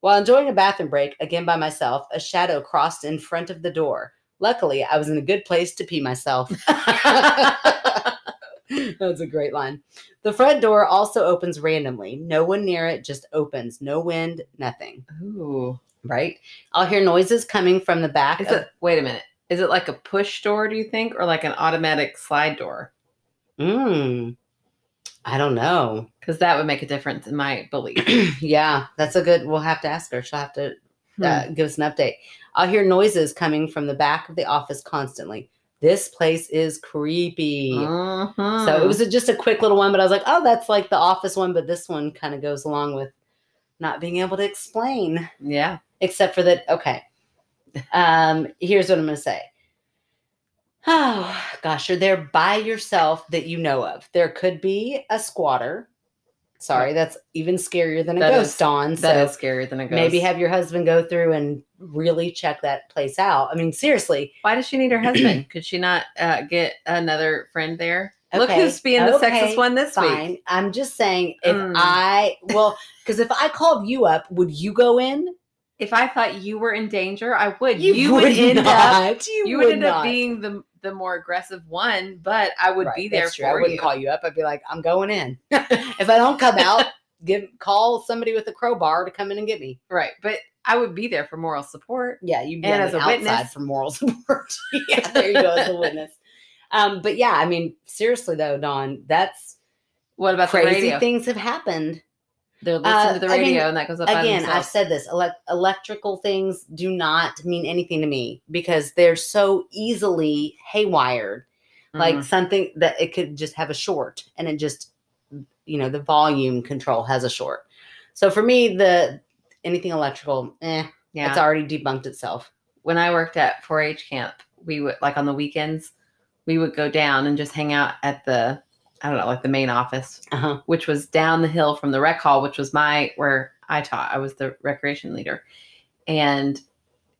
While enjoying a bathroom break, again by myself, a shadow crossed in front of the door. Luckily, I was in a good place to pee myself. That's a great line. The front door also opens randomly. No one near it, just opens. No wind, nothing.
Ooh.
Right? I'll hear noises coming from the back.
Is
of-
it, wait a minute. Is it like a push door, do you think? Or like an automatic slide door?
Mm, I don't know.
Because that would make a difference in my belief.
yeah, that's a good. We'll have to ask her. She'll have to uh, give us an update. I'll hear noises coming from the back of the office constantly. This place is creepy.
Mhm.
So it was a, just a quick little one, but I was like, oh, that's like the office one, but this one kind of goes along with not being able to explain,
yeah.
except for that. Okay. Um, here's what I'm going to say. Oh gosh, you're there by yourself that you know of. There could be a squatter. Sorry, that's even scarier than a
That
ghost,
is-
Dawn.
That
So
is scarier than a ghost.
maybe have your husband go through and really check that place out. I mean, seriously.
Why does she need her husband? Could she not uh, get another friend there? Look who's being the
okay,
sexist one this
Fine.
week.
I'm just saying if
Mm.
I well, because if I called you up, would you go in?
If I thought you were in danger, I would.
You,
would, end up.
You,
You
would,
would end up being the the more aggressive one, but I would
Right,
be there for
I wouldn't
you.
call you up. I'd be like, I'm going in. if I don't come out, give call somebody with a crowbar to come in and get me.
Right, but I would be there for moral support.
Yeah, you'd be
And as a
outside
witness.
for moral support. yeah, there you go as a witness. Um, but yeah, I mean, seriously though, Don, that's
What about the
crazy things have happened.
They're listening
Uh,
to the radio, and that goes up
Again, I've said this: elec electrical things do not mean anything to me because they're so easily haywired. Like
Mhm.
something that it could just have a short, and it just, you know, the volume control has a short. So for me, the anything electrical, eh,
yeah.
it's already debunked itself.
when I worked at 4-H camp, we would like on the weekends, we would go down and just hang out at the I don't know, like the main office,
Uh-huh.
which was down the hill from the rec hall, which was my where I taught. I was the recreation leader. And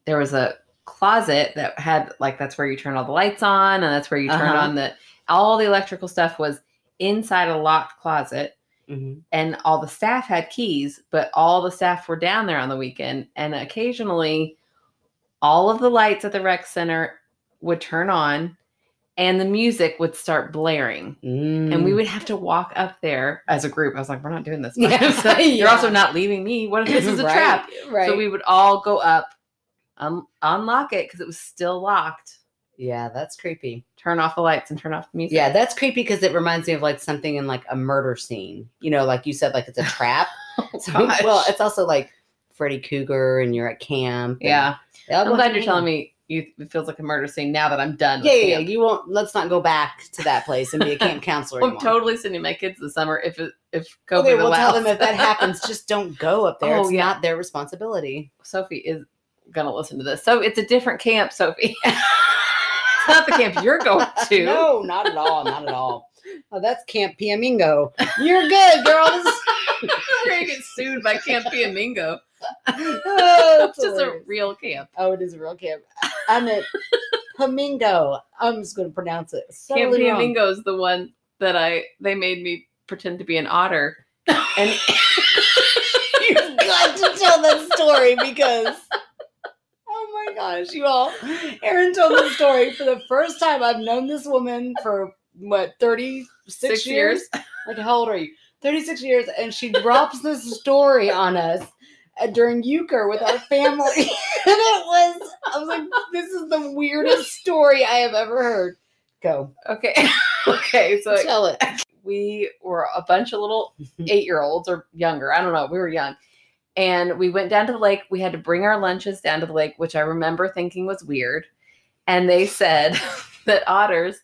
there was a closet that had like that's where you turn all the lights on and that's where you turn
Uh-huh.
on the all the electrical stuff was inside a locked closet
Mhm.
and all the staff had keys, but all the staff were down there on the weekend. And occasionally, all of the lights at the rec center would turn on and the music would start blaring. And we
Mm.
would have to walk up there as a group. I was like, we're not doing this.
Yeah,
So You're also not leaving me. What if this is a
Right,
trap?
Right.
So we would all go up, un- unlock it because it was still locked,
yeah, that's creepy.
turn off the lights and turn off the music.
Yeah, that's creepy because it reminds me of like something in like a murder scene. You know, like you said, like it's a trap. So, well, it's also like Freddy Krueger and you're at camp.
yeah.
Yeah,
I'm glad you're telling me you, it feels like a murder scene now that I'm done.
Yeah, yeah. You won't. Let's not go back to that place and be a camp counselor
I'm
anymore.
totally sending my kids this summer if it, if COVID
Okay, we'll tell them if that happens, just don't go up there.
Oh,
it's
yeah.
not their responsibility.
Sophie is gonna listen to this. So it's a different camp, Sophie. it's not the camp you're going to.
no, not at all. Not at all. Oh, that's Camp Piomingo. You're good, girls.
We're gonna get sued by Camp Piomingo.
Oh,
It's just a real camp.
Oh, it is a real camp. I meant Pamingo. I'm just going to pronounce it. So
Camp. Is the one that I they made me pretend to be an otter. And
You've got to tell that story because. Oh my gosh, you all. Erin told the story for the first time. I've known this woman for what, 36
Six
years?
years.
Like, how old are you? 36 years. And she drops this story on us Uh, during euchre with our family. and it was, I was like, this is the weirdest story I have ever heard. Go.
okay. okay. So
Tell it.
we were a bunch of little eight year olds or younger. I don't know. We were young. And we went down to the lake. We had to bring our lunches down to the lake, which I remember thinking was weird. And they said that otters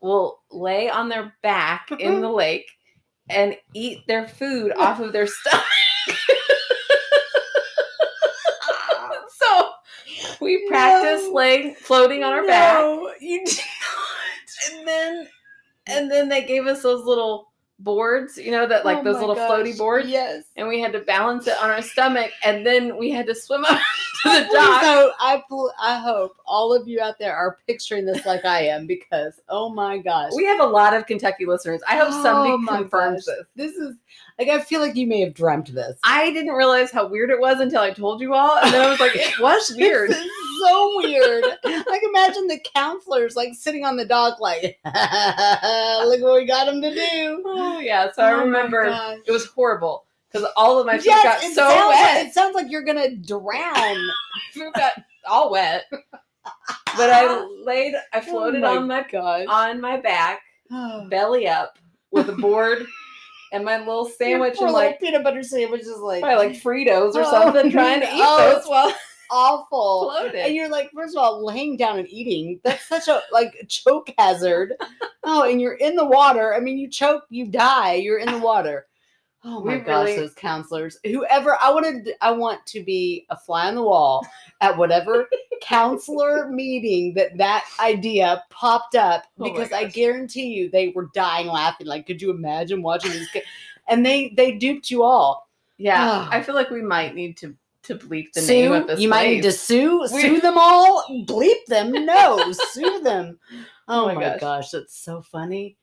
will lay on their back in the lake and eat their food off of their stomach. We practiced
No.
laying floating on our back
No, you did
and then and then they gave us those little boards, you know, that like
Oh
those little floaty boards,
Yes.
and we had to balance it on our stomach, and then we had to swim up the dock.
So I I hope all of you out there are picturing this like I am because oh my gosh.
We have a lot of Kentucky listeners. I hope
Oh
somebody confirms
gosh.
this.
This is like I feel like you may have dreamt this.
I didn't realize how weird it was until I told you all, and then I was like, it was weird.
So weird. like imagine the counselors like sitting on the dock like look what we got them to do.
Oh yeah, so I
Oh my
remember it was horrible because all of my food
Yes,
got so
sounds
wet.
It sounds like you're gonna drown.
food got all wet. But I laid, I oh floated
oh my
on my
gosh.
on my back, belly up, with a board and my little sandwich and like
peanut butter sandwich is like
probably like Fritos or
Oh,
something, trying to eat
oh,
those while
awful.
floated.
And you're like, first of all, laying down and eating, that's such a like choke hazard. Oh, and you're in the water. I mean, you choke, you die, you're in the water. Oh my
We
gosh,
really-
those counselors. Whoever I wanted I want to be a fly on the wall at whatever counselor meeting that that idea popped up
Oh
because I guarantee you they were dying laughing. Like, could you imagine watching these kids? And they they duped you all.
Yeah,
Oh.
I feel like we might need to to bleep the
sue,
name of this.
you might need to
place.
sue
We-
sue them all. Bleep them. No, sue them. Oh,
Oh my
my
gosh.
gosh. that's so funny.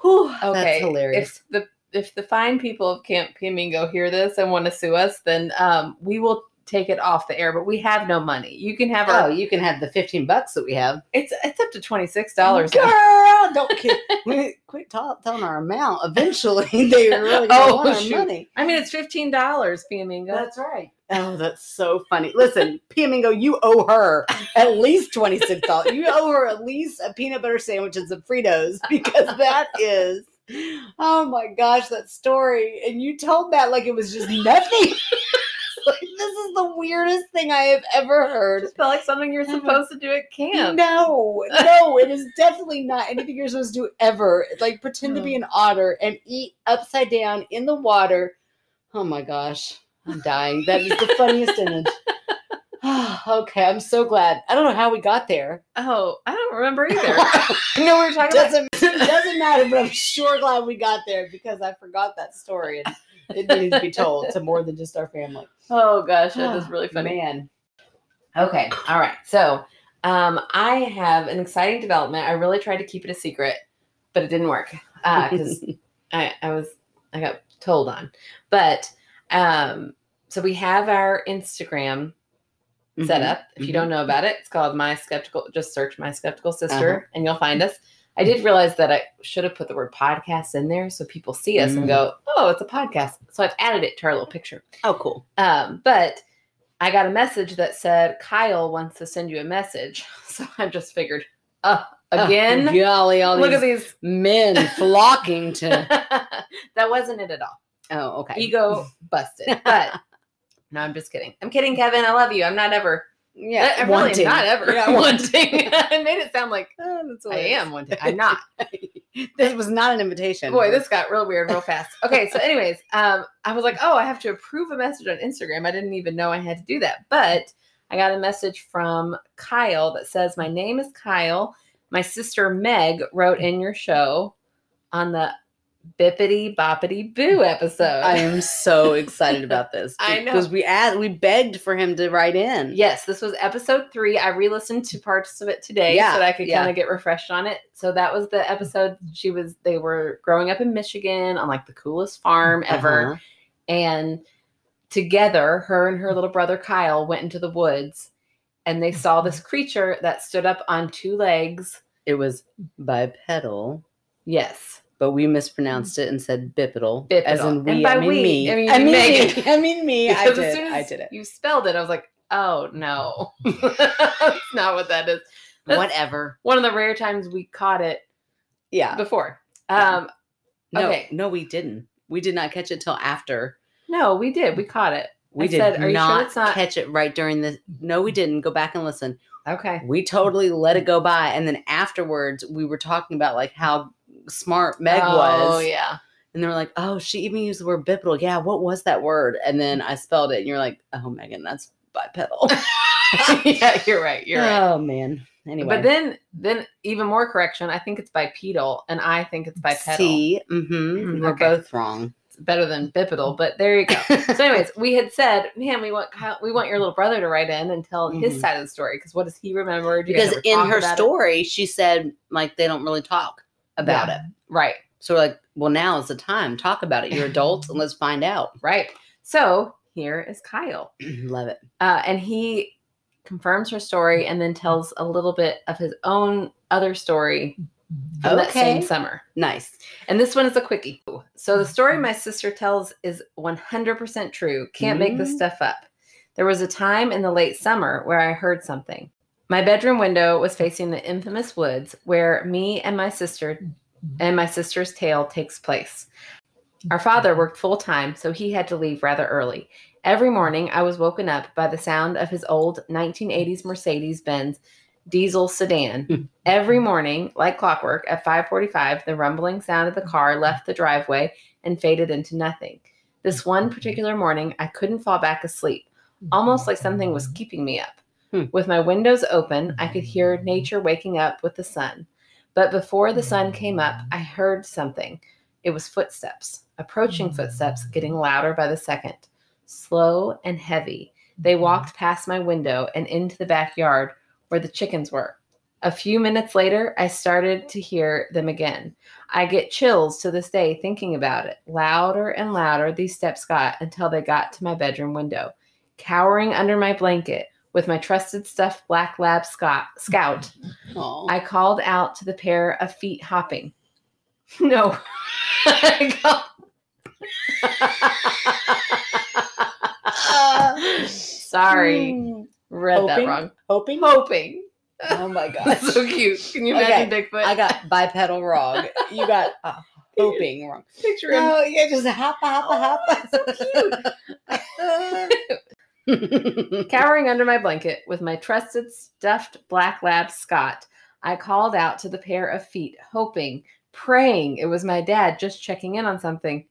Whew,
Okay,
that's hilarious.
If the if the fine people of Camp Piomingo hear this and want to sue us, then um, we will take it off the air. But we have no money. You can have
Oh,
our.
you can have the 15 bucks that we have.
It's it's up to twenty six dollars.
Girl, don't quit, quit, quit tell, telling our amount. Eventually, they really
Oh,
want our
shoot.
money.
I mean, it's fifteen dollars, Piomingo.
That's right. Oh, that's so funny. Listen, Piomingo, you owe her at least $26. You owe her at least a peanut butter sandwich and some Fritos because that is, oh my gosh, that story. And you told that like it was just nothing. like, this is the weirdest thing I have ever heard.
just felt like something you're supposed to do at camp.
No, no, it is definitely not anything you're supposed to do ever. Like pretend to be hmm. an otter and eat upside down in the water. Oh my gosh, I'm dying. That is the funniest image. okay, I'm so glad. I don't know how we got there.
Oh, I don't remember either. I know we were talking about.
doesn't doesn't matter, but I'm sure glad we got there because I forgot that story and it needs to be told to more than just our family.
Oh gosh, that is really funny.
Man,
Okay. All right. So um, I have an exciting development. I really tried to keep it a secret, but it didn't work because I, I was I got told on. But um, so we have our Instagram set
Mhm,
up. If you
mhm.
don't know about it, it's called My Skeptical. Just search My Skeptical Sister,
Uh-huh.
and you'll find us. I did realize that I should have put the word podcast in there so people see us
Mm.
and go, "Oh, it's a podcast." So I've added it to our little picture.
Oh, cool.
Um, but I got a message that said Kyle wants to send you a message. So I just figured, uh, again,
Oh, golly, all
look at these.
men flocking to.
that wasn't it at all.
Oh, okay.
Ego busted. But no, I'm just kidding. I'm kidding, Kevin. I love you. I'm not ever.
yeah,
I'm
wanting.
not ever
Yeah,
wanting. I made it sound like
Oh,
I am wanting. I'm not.
this was not an invitation.
Boy, this got real weird real fast. Okay, so anyways, um, I was like, oh, I have to approve a message on Instagram. I didn't even know I had to do that, but I got a message from Kyle that says, "My name is Kyle. My sister Meg wrote in your show on the Bippity Boppity Boo episode."
I am so excited about this.
I know.
because we asked, we begged for him to write in.
Yes, this was episode three. I re-listened to parts of it today
Yeah,
so that I could
yeah.
kind of get refreshed on it. So that was the episode. She was they were growing up in Michigan on like the coolest farm ever.
Uh-huh.
and together her and her little brother kyle went into the woods and they saw this creature that stood up on two legs
It was bipedal,
yes
but we mispronounced mm. it and said bipedal. As in we,
And by
I mean
we,
me.
I mean
I mean me. I mean me. I did.
as soon as
I did it.
you spelled it i was like oh no that's not what that is That's
Whatever.
one of the rare times we caught it
Yeah.
before um
No,
okay.
no, we didn't. We did not catch it till after.
no we did we caught it
We
I
did
said, "Are you sure
not,
not-"
catch it right during the. Mm-hmm. No, we didn't. Go back and listen.
okay
We totally let it mm-hmm. go by, and then afterwards, we were talking about like how smart Meg was.
oh yeah
And they were like, "Oh, she even used the word bipedal. Yeah, what was that word?" And then I spelled it, and you're like, "Oh, Megan, that's bipedal."
yeah you're right you're right
Oh man. Anyway,
But then, then even more correction. I think it's bipedal, and I think it's bipedal.
C. Mm-hmm. We're
Okay.
both wrong.
It's better than bipedal, but there you go. so, anyways, we had said, man, we want Kyle, we want your little brother to write in and tell his
Mhm.
side of the story because what does he remember? Do
because in her
about it?
story, she said like they don't really talk about
Yeah.
it.
right,
So we're like, well, now is the time. Talk about it. You're adults, and let's find out.
right. So here is Kyle,
Love it.
uh, and he confirms her story and then tells a little bit of his own other story from that same summer.
Nice.
And this one is a quickie. So the story my sister tells is 100% true. Can't make this
Mm.
stuff up. There was a time in the late summer where I heard something. My bedroom window was facing the infamous woods where me and my sister and my sister's tale takes place. Our father worked full time, so he had to leave rather early. Every morning, I was woken up by the sound of his old 1980s Mercedes Benz diesel sedan. Every morning, like clockwork, at 5:45, the rumbling sound of the car left the driveway and faded into nothing. This one particular morning, I couldn't fall back asleep, almost like something was keeping me up.
Hmm.
With my windows open, I could hear nature waking up with the sun. But before the sun came up, I heard something. It was footsteps, approaching footsteps, getting louder by the second, slow and heavy. They walked past my window and into the backyard where the chickens were. A few minutes later, I started to hear them again. I get chills to this day thinking about it. Louder and louder these steps got until they got to my bedroom window. Cowering under my blanket with my trusted stuffed black lab Scott, scout,
Aw.
I called out to the pair of feet hopping. No. I called- Sorry,
Mm.
read that wrong.
Hoping?
Hoping.
Oh my
That's
gosh.
so cute. Can you
Okay,
imagine Bigfoot?
I got bipedal wrong. You got uh, hoping wrong.
picture him.
No, yeah, just hop, hop, hop. So cute.
Cowering under my blanket with my trusted stuffed black lab Scott, I called out to the pair of feet, hoping, praying it was my dad just checking in on something.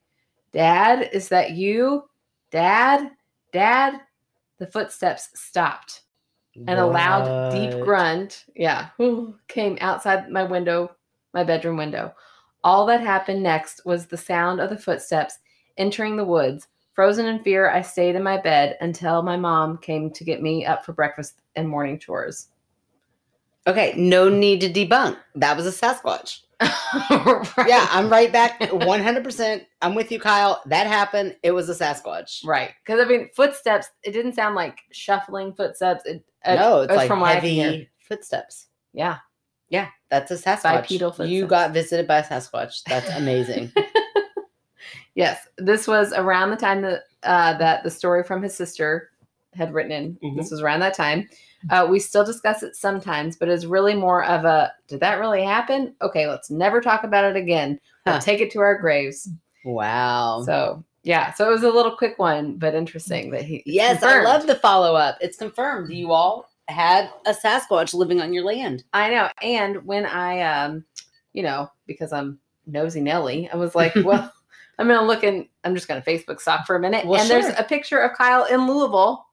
Dad, is that you? Dad? Dad? The footsteps stopped and a loud, deep grunt, yeah, came outside my window, my bedroom window. All that happened next was the sound of the footsteps entering the woods. Frozen in fear, I stayed in my bed until my mom came to get me up for breakfast and morning chores.
Okay, no need to debunk. That was a Sasquatch. Yeah, I'm right back 100%. I'm with you, Kyle. That happened. It was a Sasquatch.
right. Because I mean, footsteps. It didn't sound like shuffling footsteps. It, uh,
no, it's
uh,
like
from what I can hear.
heavy footsteps.
Yeah.
Yeah, that's a Sasquatch.
Bipedal
You got visited by a Sasquatch. That's amazing.
Yes, this was around the time that uh, that the story from his sister had written in.
Mhm.
This was around that time. Uh, we still discuss it sometimes, but it's really more of a did that really happen? Okay, let's never talk about it again. We'll
Huh.
take it to our graves.
wow.
So yeah, so it was a little quick one, but interesting that he.
yes,
confirmed.
I love the follow up. It's confirmed. You all had a Sasquatch living on your land.
I know. And when I, um, you know, because I'm nosy Nelly, I was like, well, I'm gonna look in. I'm just gonna Facebook stalk for a minute,
Well,
and there's a picture of Kyle in Louisville.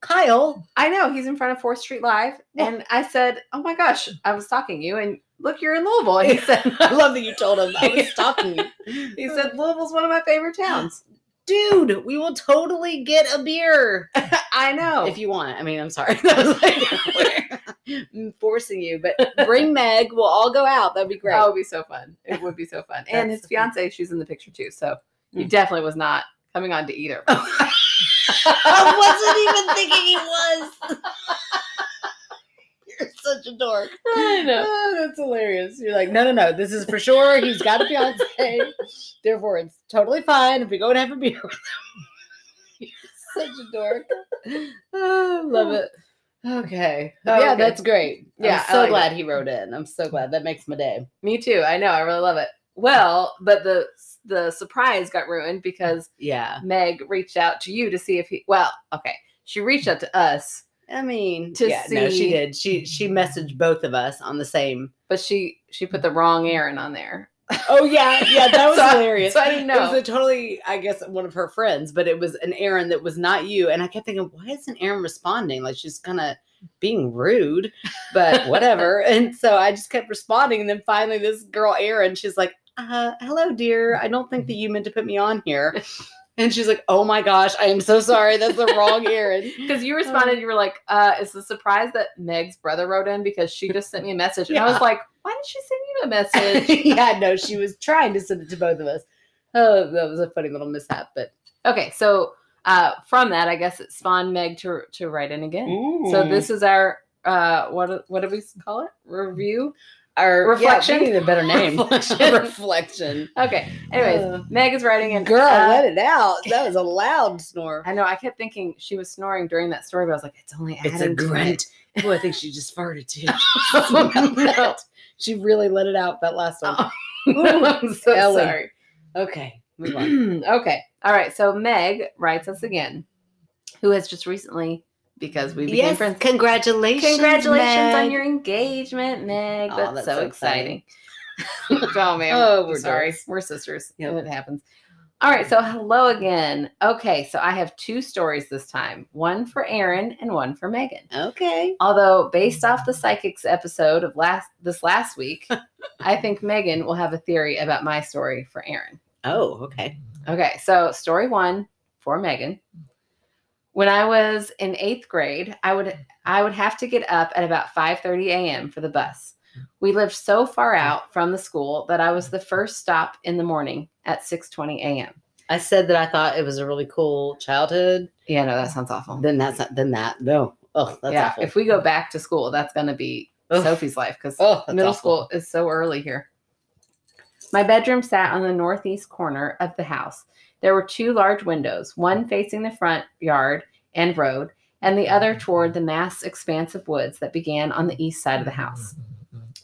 Kyle.
I know he's in front of Fourth Street Live,
Yeah.
and I said, "Oh my gosh, I was stalking you, and look, you're in Louisville." And he said,
I love that you told him I was stalking you.
"He said Louisville's one of my favorite towns."
Dude, we will totally get a beer
I know.
if you want. I mean, I'm sorry. That was like I'm forcing you, but bring Meg. We'll all go out. That'd be great.
That would be so fun. It would be so fun. and his
so fun.
fiance, she's in the picture too, so he
Mm.
definitely was not coming on to either.
I wasn't even thinking he was. You're such a dork.
I know.
Oh, that's hilarious. You're like, no, no, no. This is for sure. He's got a fiance. Therefore, it's totally fine if we go and have a beer with him. You're such a dork. Oh, love it. Okay.
Oh,
yeah,
okay.
that's great.
Yeah,
I'm so
like
glad he wrote in. I'm so glad. That makes my day.
Me too. I know. I really love it. Well, but the the surprise got ruined because
Yeah.
Meg reached out to you to see if he. Well, okay, she reached out to us,
I mean,
To
yeah, no, she did. She she messaged both of us on the same.
but she she put the wrong Erin on there.
Oh yeah, yeah, that was
So I-
hilarious.
so I didn't know.
It was a totally, I guess, one of her friends, but it was an Erin that was not you. And I kept thinking, why isn't Erin responding? Like she's kind of being rude, but whatever. and so I just kept responding, and then finally, this girl Erin, she's like, uh, "Hello, dear. I don't think that you meant to put me on here." And she's like, "Oh my gosh, I am so sorry. That's the wrong Erin."
Because you responded, you were like, uh, "Is the surprise that Meg's brother wrote in because she just sent me a message?" And I was like, "Why did she send you a message?"
yeah, no, she was trying to send it to both of us. Oh, that was a funny little mishap, but
okay, so uh, from that, I guess it spawned Meg to to write in again. So
Mm.
this is our uh, what what do we call it? Review.
Our
Reflection?
Yeah, we need a better name.
Reflection.
Reflection.
Okay. Anyways,
Uh,
Meg is writing in.
Girl,
uh,
let it out. That was a loud snore.
I know. I kept thinking she was snoring during that story, but I was like, it's only
It's a grunt. Oh, I think she just farted too. no. She really let it out that last one.
Oh, I'm so
Ellie.
sorry.
Okay, move on.
okay. All right. So Meg writes us again, who has just recently, because we became
Yes,
friends.
congratulations.
Congratulations on your engagement, Meg.
Aw,
that's,
that's
so,
so
exciting. oh man.
Oh,
we're sorry.
dorks.
We're sisters.
Yep.
It happens. All right, so hello again. Okay, so I have two stories this time one for Erin and one for Megan.
Okay.
Although, based off the psychics episode of last this last week, I think Megan will have a theory about my story for Erin.
Oh, okay.
Okay, so story one for Megan. When I was in eighth grade, I would mm-hmm. I would have to get up at about 5:30 a.m. for the bus. Mm-hmm. We lived so far mm-hmm. out from the school that I was the first stop in the morning at 6:20 a.m.
I said that I thought it was a really cool childhood.
Yeah, no, that sounds awful.
Then that's not, then that. No. Oh, that's
yeah,
awful.
if we go back to school, that's going to be
Ugh.
Sophie's life because
oh,
middle
awful.
school is so early here. My bedroom sat on the northeast corner of the house. There were two large windows, one facing the front yard and road, and the other toward the mass expanse of woods that began on the east side of the house.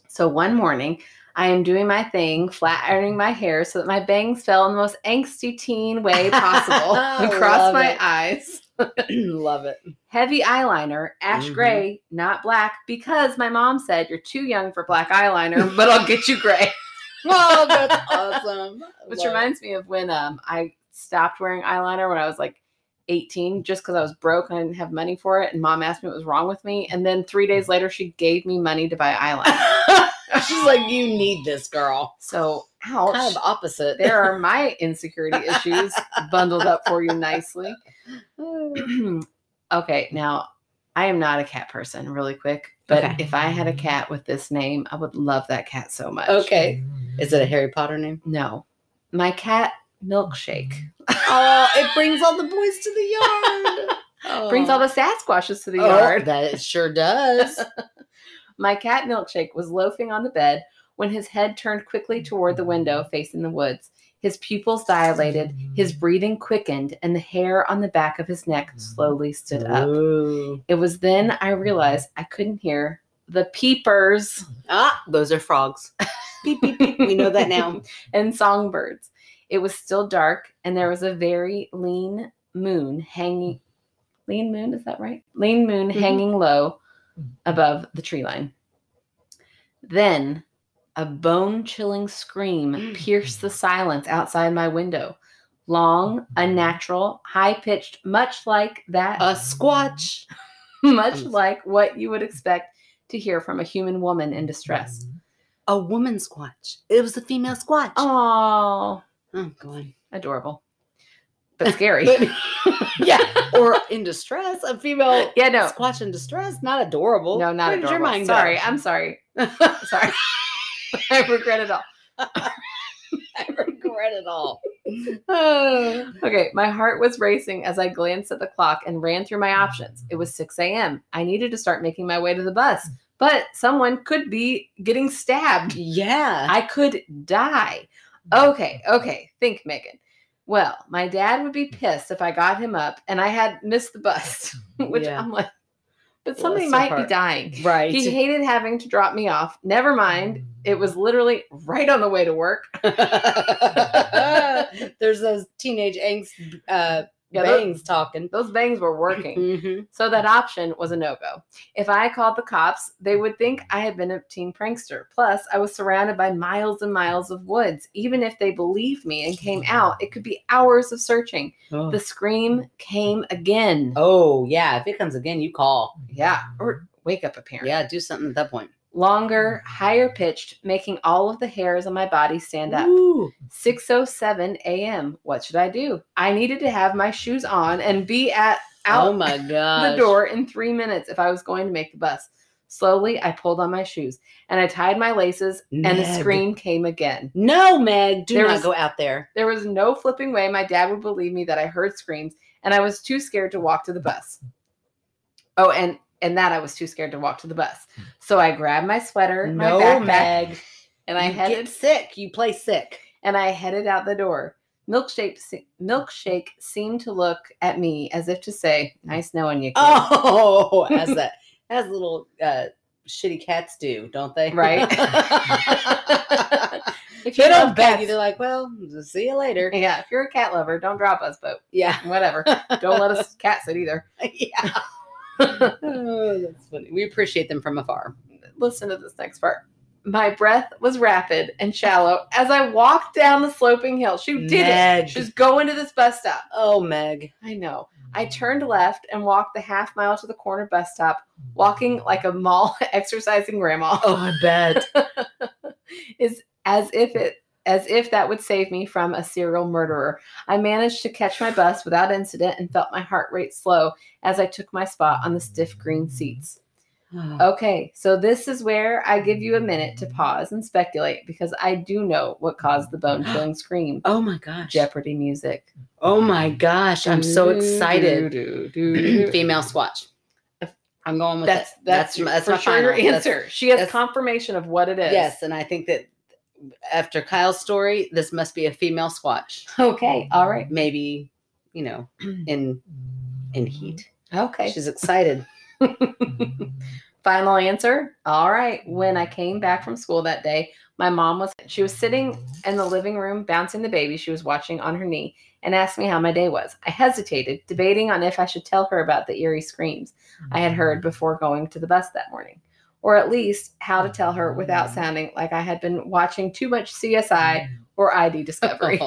So one morning, I am doing my thing, flat ironing my hair so that my bangs fell in the most angsty teen way possible across my
it.
eyes.
Love it.
Heavy eyeliner, ash
Mhm.
gray, not black, because my mom said you're too young for black eyeliner, but I'll get you gray.
Oh, that's awesome.
Which
Love
reminds me of when um I stopped wearing eyeliner when I was like 18 just because I was broke and I didn't have money for it. And mom asked me what was wrong with me. And then three days later, she gave me money to buy eyeliner.
She's like, you need this girl.
So, ouch.
Kind of opposite.
there are my insecurity issues bundled up for you nicely. okay, now I am not a cat person, really quick. But
Okay.
if I had a cat with this name, I would love that cat so much.
okay. Mm-hmm. Is it a Harry Potter name?
No. My cat, Milkshake.
Oh, it brings all the boys to the yard.
Brings all the Sasquatches to the
Oh,
yard.
That it sure does.
My cat Milkshake was loafing on the bed when his head turned quickly toward the window facing the woods. His pupils dilated, his breathing quickened, and the hair on the back of his neck slowly stood up.
Ooh.
It was then I realized I couldn't hear the peepers
Ah, those are frogs. beep, beep, beep. We know that now.
and songbirds. It was still dark, and there was a very lean moon hanging. Lean moon, is that right? Lean moon
Mhm.
hanging low above the tree line. Then a bone chilling scream mm. pierced the silence outside my window. Long, unnatural, high pitched, much like that,
A squatch.
much like what you would expect to hear from a human woman in distress.
A woman squatch. It was a female squatch.
Oh,
Oh, go on.
adorable, but scary.
yeah. Or in distress. A female
yeah, no,
squatch in distress. Not adorable.
no, not
Where
adorable.
mind go?
sorry, I'm sorry. Sorry, I regret it all.
I regret it all.
Okay, my heart was racing as I glanced at the clock and ran through my options. It was 6 a.m. I needed to start making my way to the bus, but someone could be getting stabbed.
yeah.
I could die. Okay, okay, think, Megan. Well, my dad would be pissed if I got him up and I had missed the bus, which
Yeah.
I'm like, but somebody might be dying.
right.
He hated having to drop me off. Never mind. It was literally right on the way to work.
There's those teenage angst uh,
Yeah, those-
bangs talking.
Those bangs were working.
Mhm.
So that option was a no go. If I called the cops, they would think I had been a teen prankster. Plus, I was surrounded by miles and miles of woods. Even if they believed me and came out, it could be hours of searching.
Oh.
The scream came again.
oh, yeah. If it comes again, you call.
Yeah, or wake up a parent.
Yeah, do something at that point.
Longer, mm-hmm. higher pitched, making all of the hairs on my body stand up. 6:07 a.m. What should I do? I needed to have my shoes on and be at out
oh my god.
the door in three minutes if I was going to make the bus. Slowly, I pulled on my shoes and I tied my laces, and the
Meg.
scream came again.
No, Meg, do
There
not
was-
go out there.
There was no flipping way my dad would believe me that I heard screams, and I was too scared to walk to the bus. Oh, and and that I was too scared to walk to the bus. So I grabbed my sweater, my
No,
backpack,
Meg.
and I
you
headed
get sick. You play sick.
and I headed out the door. Milkshake, milkshake seemed to look at me as if to say, "Nice knowing you." kid."
Oh, as that as little uh, shitty cats do, don't they?
Right. if
they
you
don't
cats,
you. They're like, well, see you later.
yeah, if you're a cat lover, don't drop us, but
Yeah.
whatever. don't let us cat sit either.
yeah. oh, that's funny. We appreciate them from afar.
Listen to this next part. My breath was rapid and shallow as I walked down the sloping hill. She did
Meg.
it. She was going to this bus stop.
Oh, Meg.
I know. I turned left and walked the half mile to the corner bus stop, walking like a mall exercising grandma.
Oh, I bet.
is as if it as if that would save me from a serial murderer. I managed to catch my bus without incident and felt my heart rate slow as I took my spot on the stiff green seats. Okay, so this is where I give you a minute to pause and speculate because I do know what caused the bone chilling scream.
Oh my gosh.
Jeopardy music.
Oh my gosh. I'm so excited.
Female.
Squatch. I'm going with
That's
it.
that's
that's, that's my
sure
final.
your
That's-
answer. she has confirmation of what it is.
Yes, and I think that after Kyle's story, this must be a female squatch.
Okay. All right.
Maybe, you know, in in heat.
Okay.
She's excited.
Final answer. All right. When I came back from school that day, my mom was she was sitting in the living room bouncing the baby she was watching on her knee and asked me how my day was. I hesitated, debating on if I should tell her about the eerie screams I had mm-hmm. heard before going to the bus that morning, or at least how to tell her without sounding like I had been watching too much CSI mm. or ID Discovery.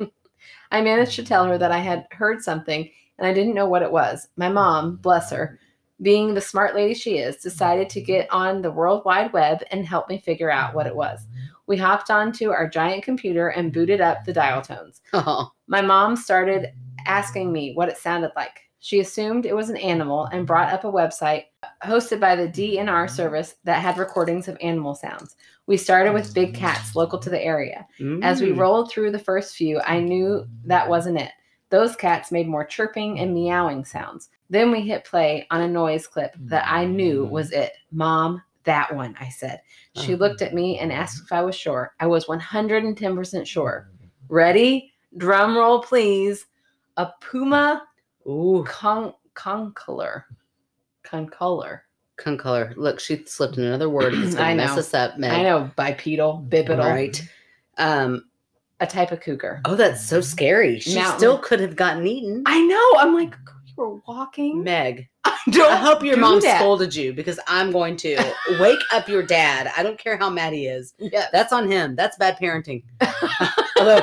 I managed to tell her that I had heard something and I didn't know what it was. My mom, bless her, being the smart lady she is, decided to get on the World Wide Web and help me figure out what it was. We hopped onto our giant computer and booted up the dial tones.
Oh,
My mom started asking me what it sounded like. She assumed it was an animal and brought up a website hosted by the DNR service that had recordings of animal sounds. We started with big cats local to the area. As we
Mm.
rolled through the first few, I knew that wasn't it. Those cats made more chirping and meowing sounds. Then we hit play on a noise clip that I knew was it. Mom, that one, I said. She
Uh-huh.
looked at me and asked if I was sure. I was 110% sure. Ready? Drum roll, please. A puma
Ooh,
con- concolor. Concolor.
concolor. Look, she slipped in another word. It's
I
gonna mess us up, Meg.
I know, bipedal, bipedal.
Right. Um.
A type of cougar.
Oh, that's so scary. She
Mountain.
still could have gotten eaten.
I know. I'm like, you were walking.
Meg,
Don't
I hope your
do
mom
that.
scolded you because I'm going to wake up your dad. I don't care how mad he is.
Yeah.
That's on him. That's bad parenting. Although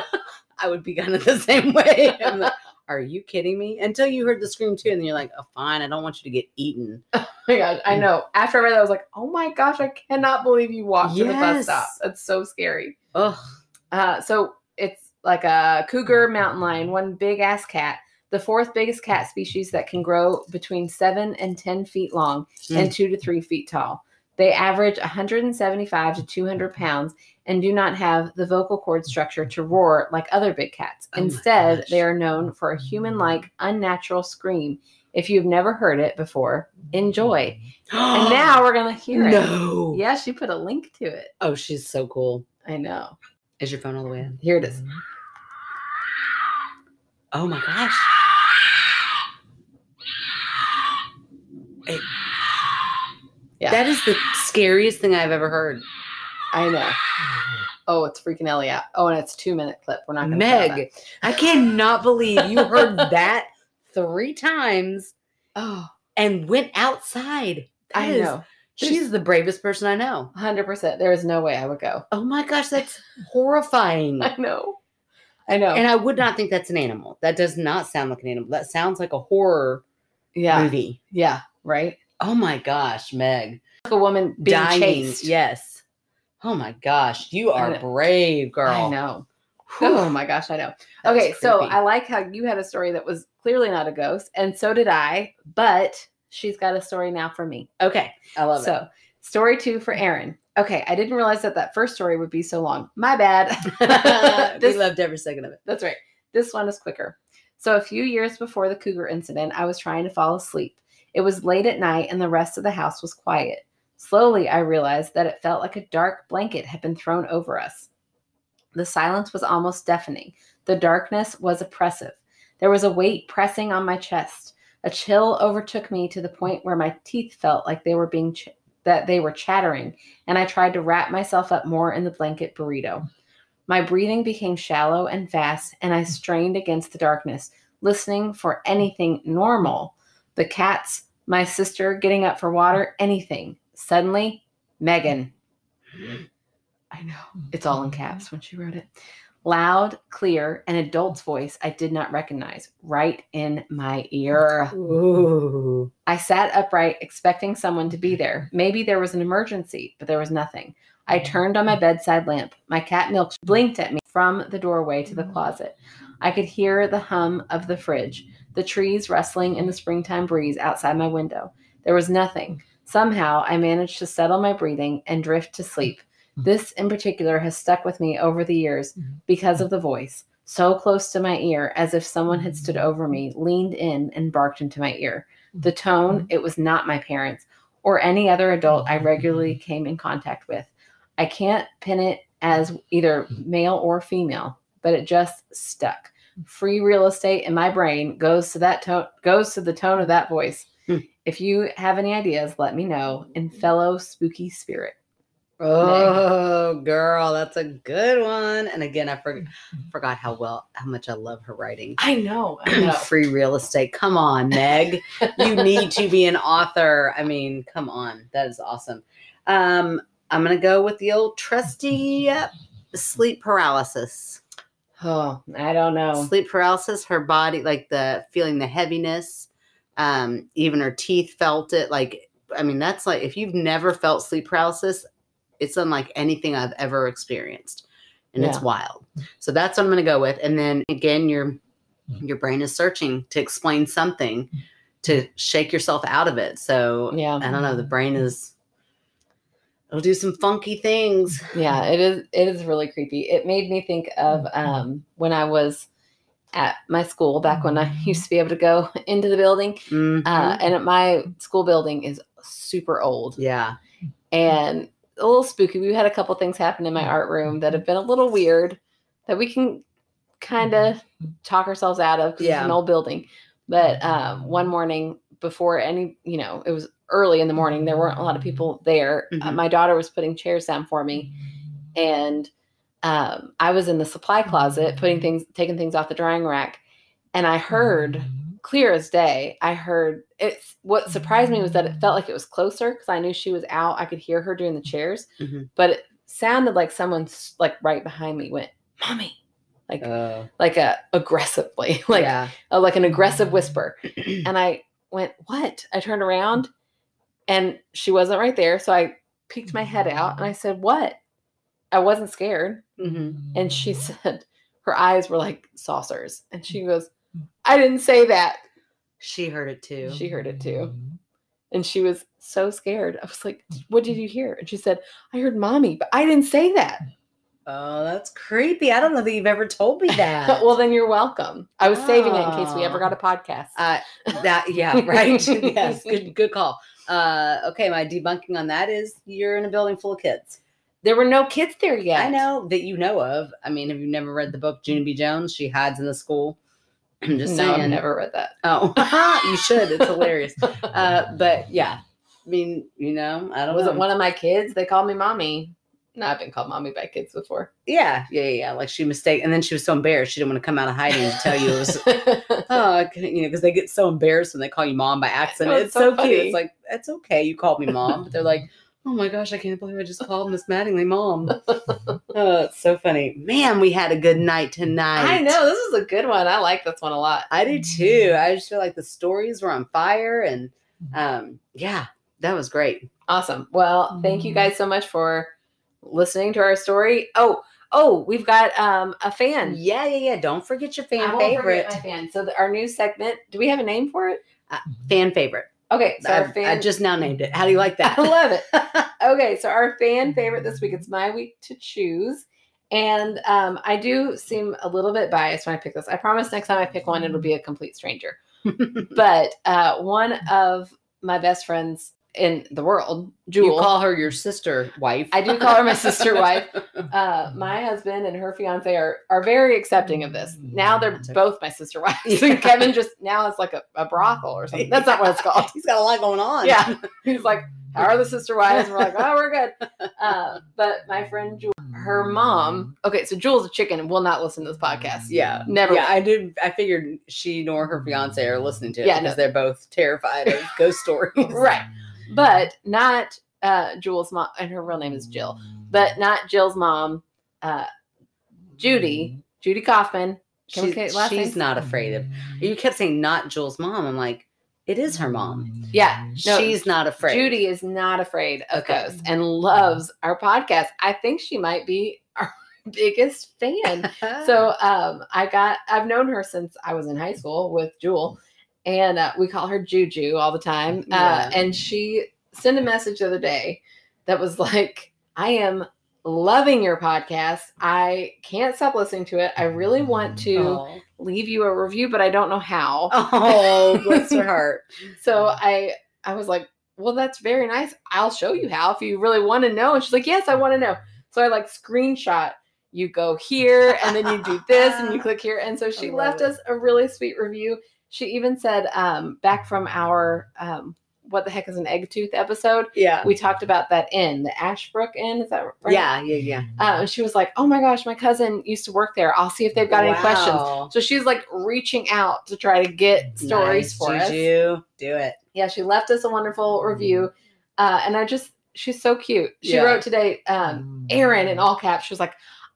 I would be kind of the same way. Like, Are you kidding me? Until you heard the scream too, and then you're like, "Oh, fine. I don't want you to get eaten."
Oh my gosh, I mm. know. After I read that, I was like, oh my gosh, I cannot believe you walked to the bus stop. That's so scary.
Oh,
Uh, so it's like a cougar mm. mountain lion, one big ass cat, the fourth biggest cat species that can grow between seven and 10 feet long and mm. two to three feet tall. They average 175 to 200 pounds and do not have the vocal cord structure to roar like other big cats.
Oh
Instead, they are known for a human like, unnatural scream. If you've never heard it before, enjoy. And now we're going to hear it.
no.
Yeah, she put a link to it.
Oh, she's so cool.
I know.
Is your phone all the way in?
Here it is. Mm-hmm.
Oh my gosh. It-
Yeah.
That is the scariest thing I've ever heard.
I know. Oh, it's freaking Ellie out. Oh, and it's a two minute clip. We're not going to
Meg, I cannot believe you heard that three times
Oh,
and went outside. That
I
is-
know.
She's the bravest person I know.
100%. There is no way I would go.
Oh my gosh, that's horrifying.
I know. I know.
And I would not think that's an animal. That does not sound like an animal. That sounds like a horror
yeah.
movie.
Yeah. Right?
Oh my gosh, Meg.
Like a woman being
Dying.
chased.
Yes. Oh my gosh, you are brave, girl.
I know.
Whew.
Oh my gosh, I know.
That
okay, so. I like how you had a story that was clearly not a ghost, and so did I, but she's got a story now for me.
Okay, I love
so, story two for Erin. Okay, I didn't realize that that first story would be so long. My bad.
it.
This-
we loved every second of it.
That's right. This one is quicker. So, a few years before the cougar incident, I was trying to fall asleep. It was late at night and the rest of the house was quiet. Slowly, I realized that it felt like a dark blanket had been thrown over us. The silence was almost deafening. The darkness was oppressive. There was a weight pressing on my chest. A chill overtook me to the point where my teeth felt like they were being ch- that they were chattering, and I tried to wrap myself up more in the blanket burrito. My breathing became shallow and fast, and I strained against the darkness, listening for anything normal. The cats, my sister getting up for water, anything. Suddenly, Megan. I know. It's all in caps when she wrote it. Loud, clear, an adult's voice I did not recognize, right in my ear.
Ooh.
I sat upright, expecting someone to be there. Maybe there was an emergency, but there was nothing. I turned on my bedside lamp. My cat Milk blinked at me from the doorway to the mm. closet. I could hear the hum of the fridge, the trees rustling in the springtime breeze outside my window. There was nothing. Somehow I managed to settle my breathing and drift to sleep. Mm-hmm. This in particular has stuck with me over the years mm-hmm. because of mm-hmm. the voice, so close to my ear as if someone had stood over me, leaned in, and barked into my ear. The tone, it was not my parents or any other adult I regularly came in contact with. I can't pin it as either male or female, but it just stuck. Free real estate in my brain goes to that tone goes to the tone of that voice. If you have any ideas, let me know. In fellow spooky spirit.
Oh, girl, that's a good one. And again, I for- forgot how well, how much I love her writing.
I know. I know.
Free real estate. Come on, Meg. you need to be an author. I mean, come on. That is awesome. Um, I'm going to go with the old trusty uh, sleep paralysis.
oh, I don't know.
Sleep paralysis, her body, like the feeling the heaviness, um, even her teeth felt it. Like, I mean, that's like, if you've never felt sleep paralysis, it's unlike anything I've ever experienced. And it's wild. So that's what I'm going to go with. And then again, your your brain is searching to explain something to shake yourself out of it. So
Yeah.
I don't know. The brain is it'll do some funky things.
Yeah, it is it is really creepy. It made me think of um when I was at my school back when I used to be able to go into the building.
Mhm.
Uh and my school building is super old
yeah.
and a little spooky. We've had a couple things happen in my art room that have been a little weird that we can kind of talk ourselves out of 'cause it's
Yeah.
an old building. But um, one morning before any, you know, it was early in the morning. There weren't a lot of people there. Uh,
Mhm.
my daughter was putting chairs down for me, and um, I was in the supply closet putting things, taking things off the drying rack, and I heard clear as day. I heard it's what surprised me was that it felt like it was closer because I knew she was out. I could hear her doing the chairs,
Mhm.
but it sounded like someone's like right behind me went, "Mommy," like
Oh.
like a aggressively, like
yeah.
uh, like an aggressive whisper. And I went, "What?" I turned around, and she wasn't right there. So I peeked my head out and I said, "What?" I wasn't scared.
Mhm.
And she said, her eyes were like saucers, and she goes, "I didn't say that."
She heard it too.
She heard it too. And she was so scared. I was like, What did you hear? And she said, I heard mommy, but I didn't say that.
oh, that's creepy. I don't know that you've ever told me that.
well, then you're welcome. I was saving it in case we ever got a podcast.
Uh, that yeah, right. yes, good good call. Uh, okay, my debunking on that is you're in a building full of kids.
There were no kids there yet.
I know that you know of. I mean, have you never read the book Junie B. Jones? She hides in the school. I'm just
no,
saying.
I've never read that.
Oh, you should. It's hilarious. Uh, but yeah, I mean, you know, I don't
was
know.
it one of my kids? They called me mommy. No, I've been called mommy by kids before.
Yeah, yeah, yeah, yeah. Like she mistake, and then she was so embarrassed she didn't want to come out of hiding to tell you it was. Oh, you know, because they get so embarrassed when they call you mom by accident.
know,
it's,
it's
so,
so
cute. It's like it's okay, you called me mom, but they're like, oh my gosh, I can't believe I just called Miss Mattingly mom. oh, it's so funny, man. We had a good night tonight.
I know this is a good one. I like this one a lot.
I do too. I just feel like the stories were on fire, and um, yeah, that was great.
Awesome. Well, thank you guys so much for listening to our story. Oh, oh, we've got um a fan.
Yeah, yeah, yeah. Don't forget your fan favorite.
my fan. So the, our new segment. Do we have a name for it?
Fan favorite.
Okay, so our
I,
fan.
I just now named it. How do you like that?
I love it. Okay, so our fan favorite this week. It's my week to choose, and um, I do seem a little bit biased when I pick this. I promise next time I pick one, it'll be a complete stranger. But uh, one of my best friends in the world, Jewel.
You call her your sister wife.
I do call her my sister wife. uh, my husband and her fiance are are very accepting of this. Now they're both my sister wives.
Yeah.
Kevin just now it's like a, a brothel or something. That's not what it's called.
He's got a lot going on.
Yeah, he's like, "How are the sister wives?" And we're like, "Oh, we're good." Uh, but my friend Jewel, her mom. Okay, so Jewel's a chicken and will not listen to this podcast.
Yeah.
Never.
Yeah, I did. I figured she nor her fiance are listening to it
Yeah,
because
no.
they're both terrified of ghost stories.
Right. But not uh, Jewel's mom, and her real name is Jill, but not Jill's mom, uh, Judy, Judy Kaufman.
She's,
say
she's
names?
not afraid of. You kept saying not Jules' mom. I'm like, it is her mom.
Yeah, no,
she's not afraid.
Judy is not afraid of
Okay.
ghosts and loves our podcast. I think she might be our biggest fan. so um, I got I've known her since I was in high school with Jewel, and uh, we call her Juju all the time. Uh,
Yeah.
and she sent a message the other day that was like, "I am loving your podcast. I can't stop listening to it. I really want to
oh.
leave you a review, but I don't know how."
oh, bless her heart.
So I I was like, well, that's very nice. I'll show you how if you really want to know. And she's like, yes, I want to know. So I like screenshot. You go here and then you do this and you click here. And so she left
it.
us a really sweet review. She even said, um, back from our um, what the heck is an egg tooth episode,
Yeah.
we talked about that inn, the Ashbrook Inn. Is that right?
Yeah, yeah, yeah.
And she was like, oh my gosh, my cousin used to work there. I'll see if they've got any questions. So she's like reaching out to try to get stories
Nice,
for us.
Do it.
yeah she left us a wonderful review uh, and i just she's so cute she
Yeah.
wrote today um, Erin in all caps she was like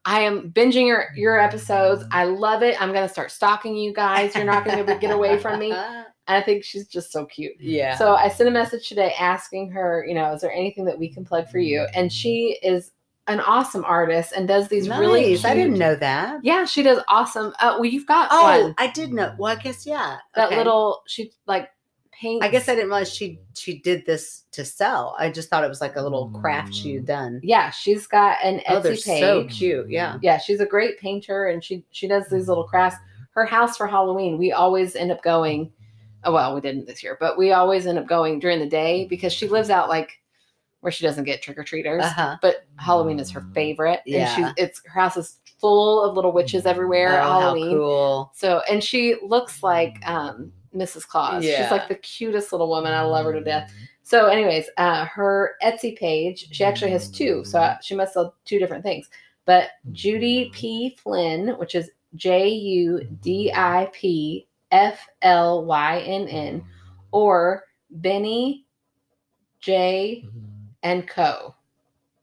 i am binging your your episodes i love it i'm gonna start stalking you guys you're not gonna be able to get away from me and i think she's just so cute
Yeah.
so i sent a message today asking her you know is there anything that we can plug for you and she is an awesome artist and does these
nice.
really cute,
I didn't know that.
yeah she does awesome uh, well you've got
Oh,
one
I did know. Well, I guess yeah.
that
Okay.
little she like paints
I guess I didn't realize she she did this to sell. I just thought it was like a little craft she had done.
yeah she's got an Etsy
Oh,
etsy
they're
page
so cute. Yeah.
yeah she's a great painter and she she does these little crafts her house for halloween we always end up going oh, well we didn't this year but we always end up going during the day because she lives out like where she doesn't get trick-or-treaters
Uh huh.
but halloween is her favorite and
Yeah.
she it's her house is full of little witches everywhere at
Oh, how
halloween
cool.
so and she looks like um mrs claus. She's like the cutest little woman. I love her to death. Mm-hmm. So, anyways, uh, her Etsy page, she actually has two, so she must sell two different things. But Judy mm-hmm. P. Flynn, which is J U D I P F L Y N N, mm-hmm. or Benny J and Co.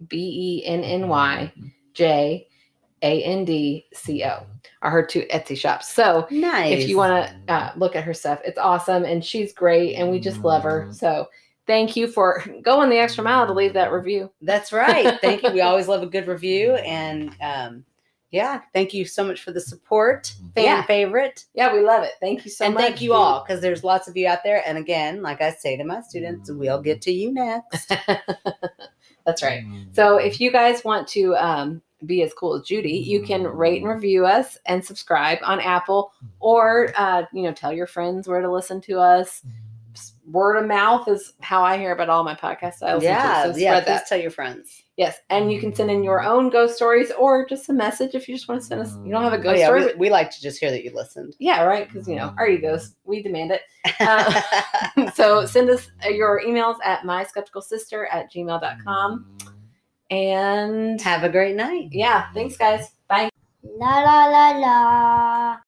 B E N N Y J A N D C O are her two Etsy shops. So,
Nice.
if you want to uh, look at her stuff it's awesome and she's great and we just love her so thank you for going the extra mile to leave that review
That's right. Thank you. We always love a good review. And um, yeah, thank you so much for the support. Fan
Yeah.
favorite.
yeah we love it thank you so
and
much And
thank you all because there's lots of you out there. And again, like I say to my students, we'll get to you next.
that's right so if you guys want to um, be as cool as judy you can mm. rate and review us and subscribe on apple mm. or uh, you know tell your friends where to listen to us mm. word of mouth is how i hear about all my podcasts I listen
yeah,
to, so
yeah.
spread that
Please tell your friends.
Yes, and you can send in your own ghost stories or just a message if you just want to send us. You don't have a
Oh,
ghost
yeah,
story,
we, we like to just hear that you listened.
yeah, right? Because you know our egos, we demand it. Uh, so send us uh, your emails at myskepticalsister at gmail.com. And
Have a great night.
yeah, thanks guys. Bye.
La la la la.